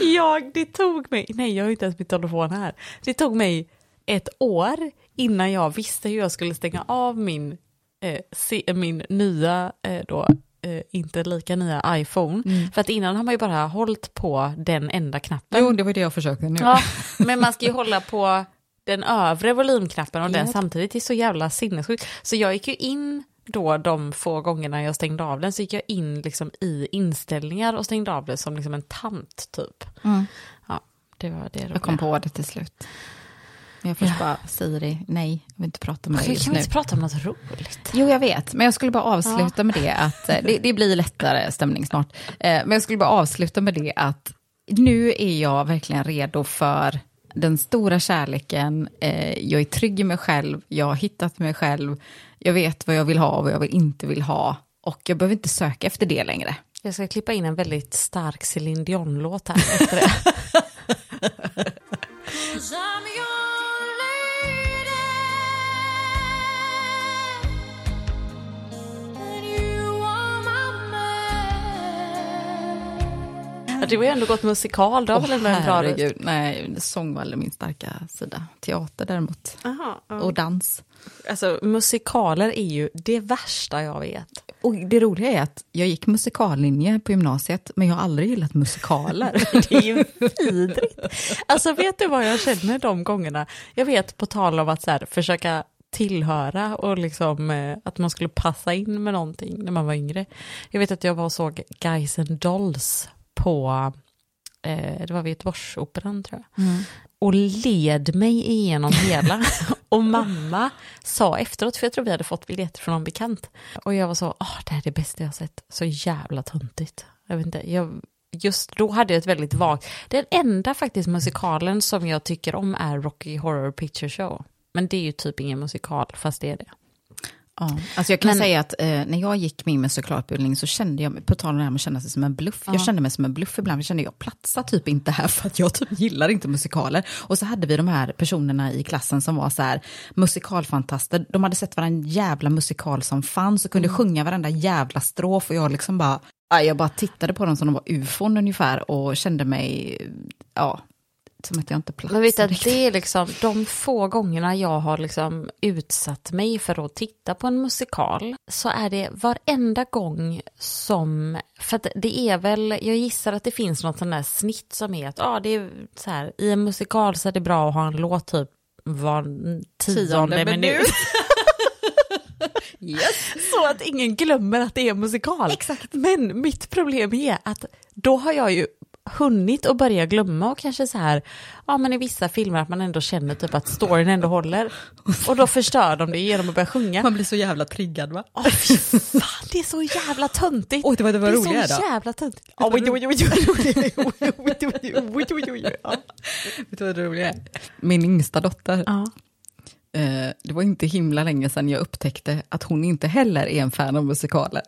*laughs* jag, det tog mig, nej jag har inte ens min telefon här. Det tog mig ett år innan jag visste hur jag skulle stänga av min, eh, se, min nya, eh, då, eh, inte lika nya iPhone. Mm. För att innan har man ju bara hållit på den enda knappen. Jo, det var det jag försökte nu. Ja, men man ska ju hålla på den övre volymknappen och den samtidigt det är så jävla sinnessjukt. Så jag gick ju in då de få gångerna jag stängde av den så gick jag in liksom i inställningar och stängde av det som liksom en tant typ. Mm. Ja, det var det Jag kom på det till slut. Jag först ja. bara säger det, nej, jag vill inte prata med dig just nu. Kan vi inte prata om något roligt? Jo, jag vet, men jag skulle bara avsluta ja. med det att, eh, det, det, blir lättare stämning snart, eh, men jag skulle bara avsluta med det att nu är jag verkligen redo för den stora kärleken, eh, jag är trygg i mig själv, jag har hittat mig själv, jag vet vad jag vill ha och vad jag inte vill ha. Och jag behöver inte söka efter det längre. Jag ska klippa in en väldigt stark Céline Dion-låt här efter det. *laughs* Du har ju ändå gått musikal, du har väl en bra röst? nej, sång var aldrig min starka sida. Teater däremot. Aha, ja. Och dans. Alltså musikaler är ju det värsta jag vet. Och det roliga är att jag gick musikallinje på gymnasiet, men jag har aldrig gillat musikaler. *laughs* Det är ju vidrigt. Alltså vet du vad jag känner de gångerna? Jag vet på tal om att så här, försöka tillhöra och liksom eh, att man skulle passa in med någonting när man var yngre. Jag vet att jag var och såg Guys and Dolls på, eh, det var vid Göteborgsoperan tror jag. Och led mig igenom hela. *laughs* och mamma sa efteråt, för jag tror vi hade fått biljetter från någon bekant. Och jag var så, åh det här är det bästa jag har sett. Så jävla töntigt. Jag vet inte, jag, just då hade jag ett väldigt vagt, den enda faktiskt musikalen som jag tycker om är Rocky Horror Picture Show. Men det är ju typ ingen musikal, fast det är det. Ja, alltså jag kan Men- säga att eh, när jag gick min musikalutbildning så kände jag, mig- på tal om det här med att känna sig som en bluff, jag kände mig som en bluff ibland, jag kände jag platsar typ inte här för att jag typ gillar inte musikaler. Och så hade vi de här personerna i klassen som var så här musikalfantaster, de hade sett varenda jävla musikal som fanns och kunde sjunga varenda jävla strof. Och jag liksom bara, ja, jag bara tittade på dem som de var ufon ungefär och kände mig, ja, som att jag inte platsade. Men vet du, det är liksom de få gångerna jag har liksom utsatt mig för att titta på en musikal så är det varenda gång som, för att det är väl, jag gissar att det finns något sånt där snitt som är att ja, det är så här, i en musikal så är det bra att ha en låt typ var tionde, Tionde minut. *laughs* Yes. Så att ingen glömmer att det är musikal. Exakt. Men mitt problem är att då har jag ju hunnit att börja glömma och kanske så här, ja men i vissa filmer att man ändå känner typ att storyn ändå håller. Och då förstör de det genom att börja sjunga. Man blir så jävla triggad va? Oh, fan, det är så jävla töntigt. Oj, det var det var Det är så jävla töntigt. Vet du vad det roliga är? Min yngsta dotter. Ja. Det var inte himla länge sedan jag upptäckte att hon inte heller är en fan av musikaler.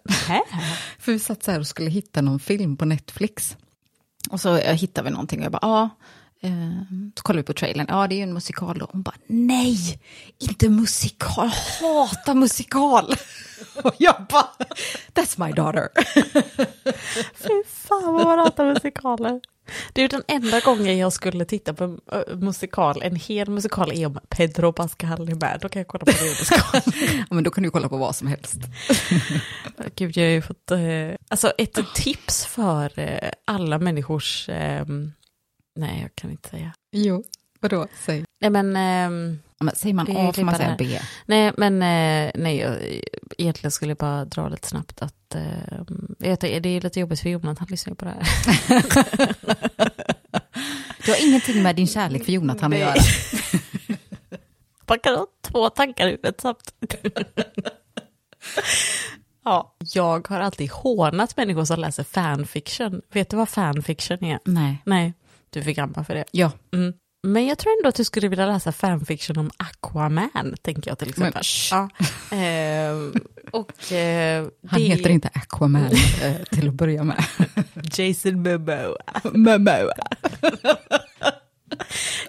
För vi satt så här och skulle hitta någon film på Netflix. Och så eh, hittar vi någonting och jag bara, ja. Ehm, så kollar vi på trailern, ja det är ju en musikal då. Hon bara, nej, inte musikal, hatar musikal. *laughs* Och jag bara, that's my daughter. *laughs* Fy fan vad man hatar musikaler. Det är den enda gången jag skulle titta på ö, musikal, en hel musikal är om Pedro Pascal är med. Då kan jag kolla på det musikal. *laughs* Ja, men då kan du kolla på vad som helst. *laughs* Gud, jag har ju fått, eh, alltså ett tips för eh, alla människors, eh, nej jag kan inte säga. Jo, vadå, säg. Nej men, ehm, men säger man A får man säga B. nej men, eh, nej jag, egentligen skulle jag bara dra lite snabbt att, eh, det är lite jobbigt för Jonas, han lyssnar ju på det här. *laughs* Du har ingenting med din kärlek för Jonathan att Nej. göra. *laughs* Man kan ha två tankar i huvudet samtidigt. *laughs* ja, jag har alltid hånat människor som läser fanfiction. Vet du vad fanfiction är? Nej. Nej, du är för gammal för det. Ja, Mm. Men jag tror ändå att du skulle vilja läsa fanfiction om Aquaman, tänker jag till exempel. Men, ja. Ehm, och eh, han det heter inte Aquaman eh, till att börja med. *laughs* Jason Momoa. Momoa.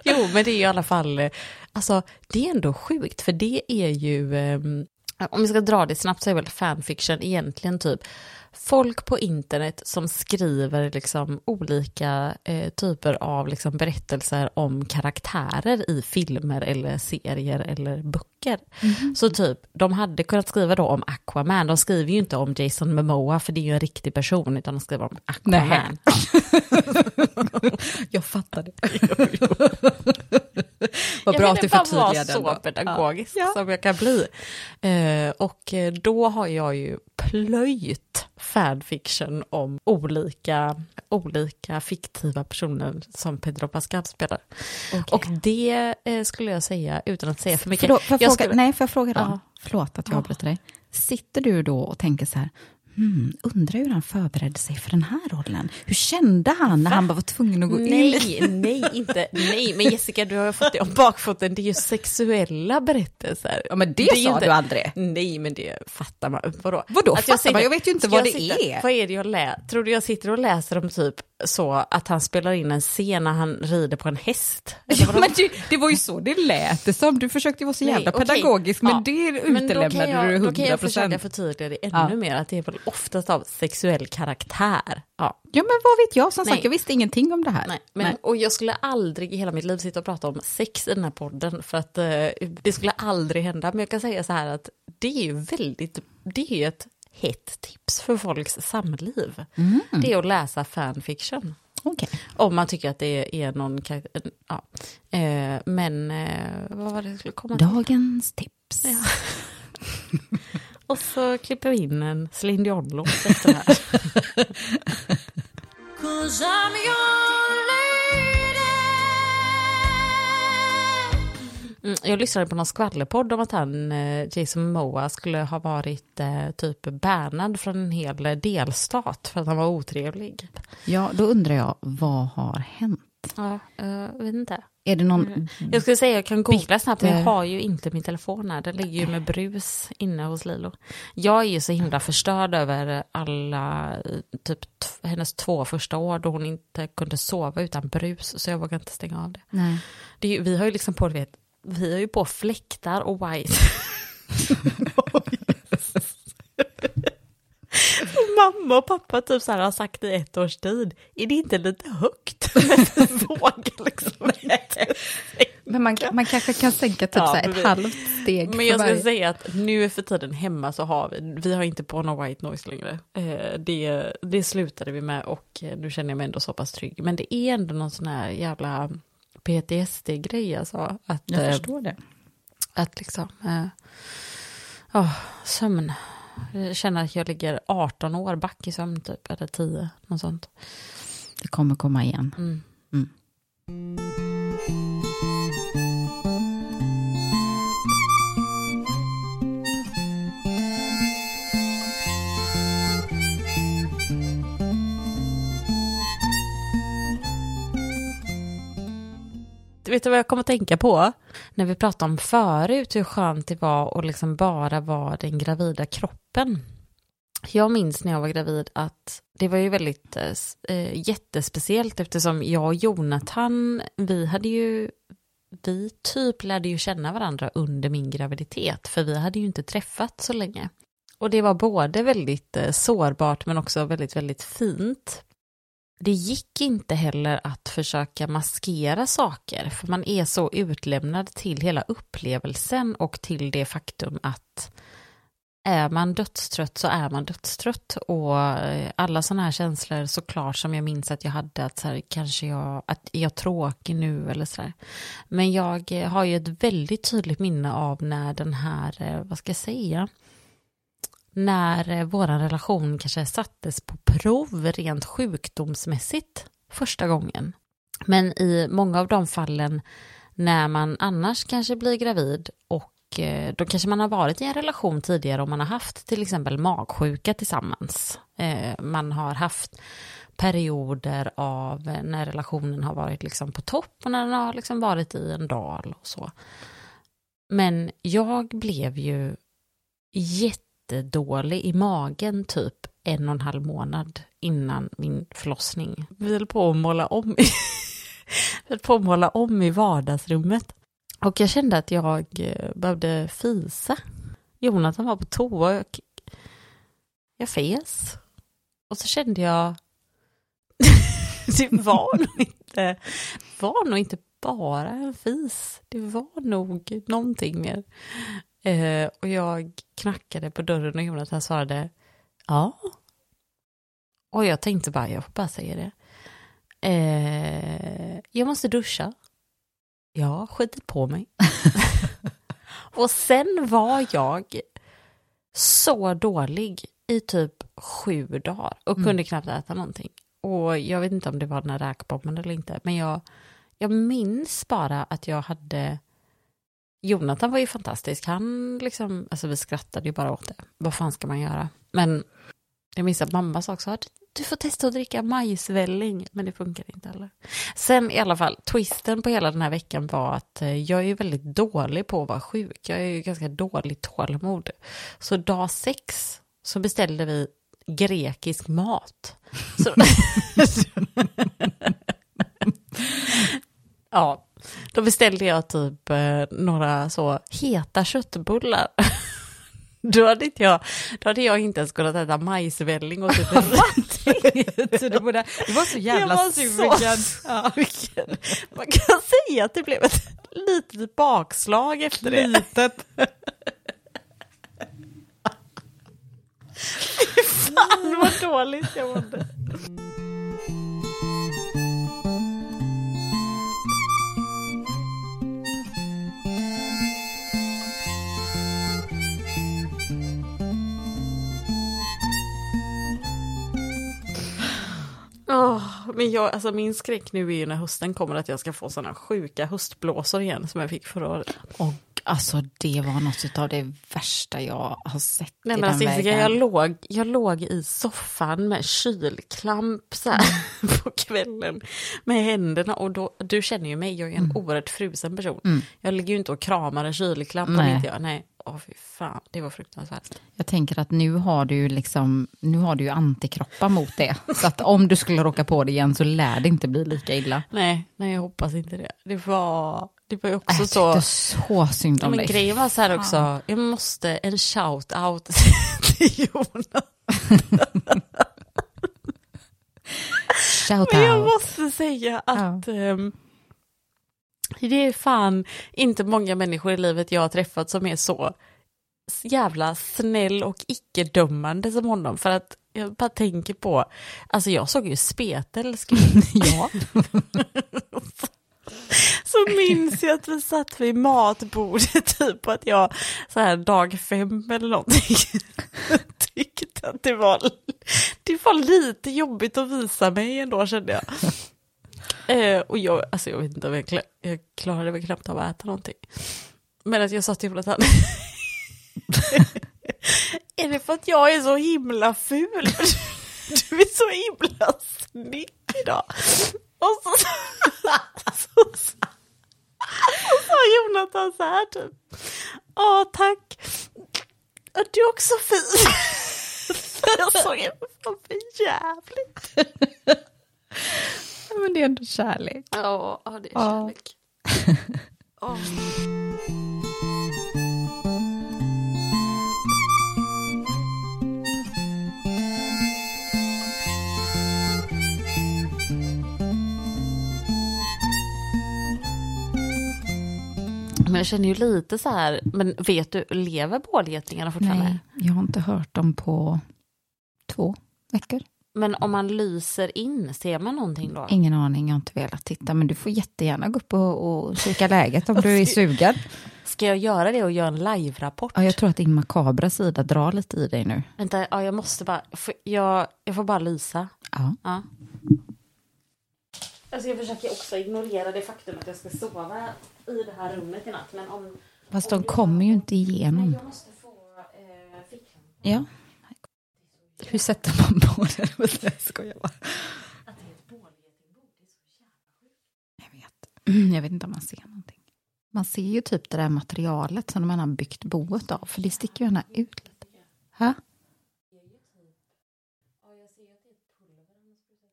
Jo, men det är i alla fall, eh, alltså det är ändå sjukt, för det är ju, eh, om vi ska dra det snabbt så är väl fanfiction egentligen typ folk på internet som skriver liksom olika eh, typer av liksom berättelser om karaktärer i filmer eller serier eller böcker. Så typ, de hade kunnat skriva då om Aquaman, de skriver ju inte om Jason Momoa för det är ju en riktig person, utan de skriver om Aquaman. *laughs* Jag fattar det. Vad bra att du förtydligade vara så ändå. pedagogisk Ja. som jag kan bli. Eh, och då har jag ju plöjt fanfiction om olika, olika fiktiva personer som Pedro Pascal spelar. Och det eh, skulle jag säga, utan att säga för mycket. Förlåt, jag jag fråga, skulle- nej, får jag fråga då? Ja. Förlåt att jag Ja. avbryter dig. Sitter du då och tänker så här, hmm, undrar hur han förberedde sig för den här rollen? Hur kände han när han var tvungen att gå in? Nej, nej, inte, nej, men Jessica du har fått det om bakfoten, det är ju sexuella berättelser. Ja, men det, ju sa inte- du aldrig. Nej, men det fattar man. Vadå? Vadå Att fattar man? Jag vet ju inte vad jag det sitta- är. Vad är det jag läser? Tror du jag sitter och läser om typ så att han spelar in en scen när han rider på en häst. *laughs* Ja, men det, det var ju så det lät det som. Du försökte vara så Nej, jävla okej. pedagogisk, men Ja, det utelämnade du Då kan jag 100%. försöka förtydliga det ännu Ja. mer, att det är väl oftast av sexuell karaktär. Ja, Ja, men vad vet jag? Som Nej. sagt, jag visste ingenting om det här. nej. Men, Och jag skulle aldrig i hela mitt liv sitta och prata om sex i den här podden, för att eh, det skulle aldrig hända. Men jag kan säga så här att det är ju väldigt, det är ett hett tips för folks samliv. Mm. Det är att läsa fanfiction. Okej. Om man tycker att det är någon karaktär, ja. Eh, men eh, vad var det jag skulle komma till? Dagens tips. Ja. *laughs* Och så klipper vi in en Céline Dion-låt efter det här. *laughs* Mm, jag lyssnade på någon skvallerpodd om att han, eh, Jason Moa, skulle ha varit eh, typ bannad från en hel eh, delstat för att han var otrevlig. Ja, då undrar jag, vad har hänt? Ja, jag vet inte. Är det någon... Jag skulle säga jag kan googla snabbt, men jag har ju inte min telefon här. Den ligger ju med brus inne hos Lilo. Jag är ju så himla förstörd över alla, eh, typ hennes två första år då hon inte kunde sova utan brus, så jag vågar inte stänga av det. Nej. det är, vi har ju liksom på, vet, vi har ju på fläktar och white. *laughs* Mamma och pappa typ så här har sagt i ett års tid, är det inte lite högt? *laughs* Vågar liksom. Men man, man kanske kan sänka typ Ja, så ett vi- halvt steg Men jag ska varje. säga att nu för tiden hemma så har vi, vi har inte på någon white noise längre. Eh, det, det slutade vi med och eh, nu känner jag mig ändå så pass trygg. Men det är ändå någon sån här jävla PTSD-grej alltså. Att, Jag eh, förstår det. att liksom, eh, åh, sömn. Jag känner att jag ligger 18 år back i sömn typ, eller 10, något sånt. Det kommer komma igen. Mm. Mm. Vet du vad jag kom att tänka på? När vi pratade om förut hur skönt det var att liksom bara vara den gravida kroppen. Jag minns när jag var gravid att det var ju väldigt eh, eh jättespeciellt eftersom jag och Jonathan, vi hade ju, vi typ lärde ju känna varandra under min graviditet för vi hade ju inte träffat så länge. Och det var både väldigt eh, sårbart men också väldigt, väldigt fint det gick inte heller att försöka maskera saker, för man är så utlämnad till hela upplevelsen och till det faktum att är man dödstrött så är man dödstrött och eh, alla sådana här känslor såklart som jag minns att jag hade att så här, kanske jag, att är jag tråkig nu eller sådär. Men jag har ju ett väldigt tydligt minne av när den här, eh, vad ska jag säga, när eh, vår relation kanske sattes på prov rent sjukdomsmässigt första gången. Men i många av de fallen när man annars kanske blir gravid och eh, då kanske man har varit i en relation tidigare och man har haft till exempel magsjuka tillsammans. Eh, man har haft perioder av när relationen har varit liksom på topp och när den har liksom varit i en dal och så. Men jag blev ju jättedålig i magen typ en och en halv månad innan min förlossning. Vi höll på att måla om i, *laughs* vi höll på att måla om i vardagsrummet. Och jag kände att jag eh, behövde fisa. Jonathan var på toa och jag, jag fes. Och så kände jag, *laughs* det var nog inte, var nog inte bara en fis. Det var nog någonting mer. Eh, och jag knackade på dörren och Jonathan svarade ja. Och jag tänkte bara, jag får bara säga det. Eh, jag måste duscha. Jag har skitit på mig. *laughs* och sen var jag så dålig i typ sju dagar och Mm. kunde knappt äta någonting. Och jag vet inte om det var den här räkbomben eller inte, men jag, jag minns bara att jag hade Jonathan var ju fantastisk. Han liksom, alltså vi skrattade ju bara åt det. Vad fan ska man göra? Men jag minns att mamma sa också att du får testa att dricka majsvälling, men det funkar inte heller. Sen i alla fall, twisten på hela den här veckan var att eh, jag är ju väldigt dålig på att vara sjuk. Jag är ju ganska dålig tålamod. Så dag sex så beställde vi grekisk mat. Så... *laughs* *laughs* ja, då beställde jag typ eh, några så heta köttbullar. *laughs* Då hade, inte jag, då hade jag inte ens kunnat äta majsvälling och typ *laughs* borde, du var så jävla Jag var sugen. Man kan säga att det blev ett litet bakslag efter det. Litet. *laughs* Fan vad dåligt jag mådde. Åh, men jag, alltså min skräck nu är ju när hösten kommer att jag ska få sådana sjuka höstblåsor igen som jag fick förra året. Och alltså det var något av det värsta jag har sett Nej i men alltså den Jessica, vägen. jag låg, jag låg i soffan med kylklamp så här *laughs* på kvällen med händerna och då, du känner ju mig, jag är en oerhört frusen person. Jag ligger ju inte och kramar en kylklamp Nej. inte jag, nej, åh fy fan, det var fruktansvärt. Jag tänker att nu har du ju liksom, nu har du ju antikroppar mot det. *laughs* Så att om du skulle råka på det igen så lär det inte bli lika illa. Nej, nej jag hoppas inte det. Det var, det var ju Jag också tyckte så, så synd ja, om men dig. grejen var så här också, jag måste en shout-out *laughs* till Jonas. *laughs* Shout Men jag måste säga att ehm, det är fan inte många människor i livet jag har träffat som är så jävla snäll och icke-dömande som honom. För att jag bara tänker på, alltså jag såg ju spetälsk. *laughs* Ja. *laughs* Så minns jag att vi satt vid matbordet typ och att jag så här dag fem eller någonting *laughs* tyckte att det var, det var lite jobbigt att visa mig ändå kände jag. Eh, och jag, alltså jag vet inte om jag, klar, jag klarade väl knappt av att äta någonting. Men att jag sa till att han, är det för att jag är så himla ful? *laughs* Du är så himla snygg idag. Och så, så, så, så sa Jonathan så här typ. Ja tack. Du är också fin. *laughs* Jag såg ut för jävligt. Men det är ändå kärlek. Ja, ja det är kärlek. *laughs* Ja. Men jag känner ju lite så här, men vet du, lever bålgetingarna fortfarande? Nej, jag har inte hört dem på två veckor. Men om man lyser in, ser man någonting då? Ingen aning, jag har inte velat titta. Men du får jättegärna gå upp och, och kika läget om du är *laughs* sugen. Ska jag göra det och göra en live-rapport? Ja, jag tror att din makabra sida drar lite i dig nu. Vänta, ja, jag måste bara, jag, jag får bara lysa. Ja. Ja. Alltså jag försöker också ignorera det faktum att jag ska sova i det här rummet i natt. Men om... Fast de kommer ju inte igenom. Jag måste få eh, fickan. Ja. Hur sätter man på det? *laughs* Jag skojar bara. Jag vet. Jag vet inte om man ser någonting. Man ser ju typ det där materialet som man har byggt boet av. För det sticker ju gärna ut lite. Ha?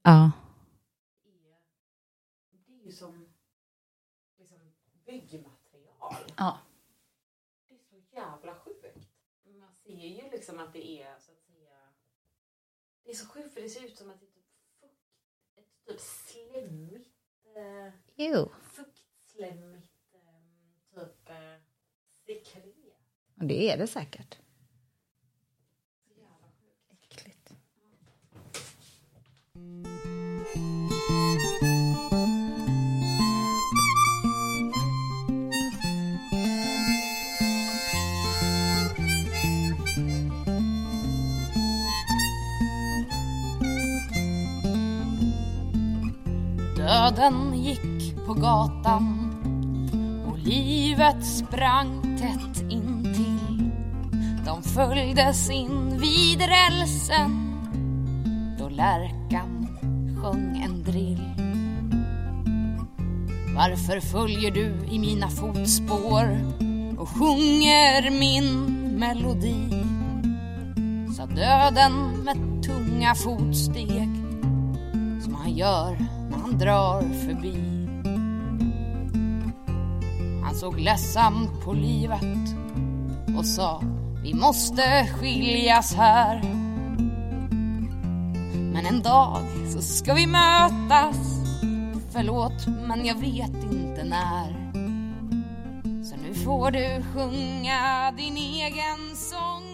Ja. Det är ju som liksom, byggmaterial. ja. Det är så jävla sjukt. Man ser ju liksom att det är. Det är så sjukt för det ser ut som att det är typ fukt, ett typ slemmigt... Eh, Jo. fuktslämmigt eh, typ eh, sekret. Det är det säkert. Äckligt. Döden gick på gatan och livet sprang tätt intill. De följdes in vid rälsen då lärkan sjöng en drill. Varför följer du i mina fotspår och sjunger min melodi? Sa döden med tunga fotsteg som han gör han drar förbi. Han såg ledsamt på livet och sa vi måste skiljas här. Men en dag så ska vi mötas. Förlåt, men jag vet inte när. Så nu får du sjunga din egen sång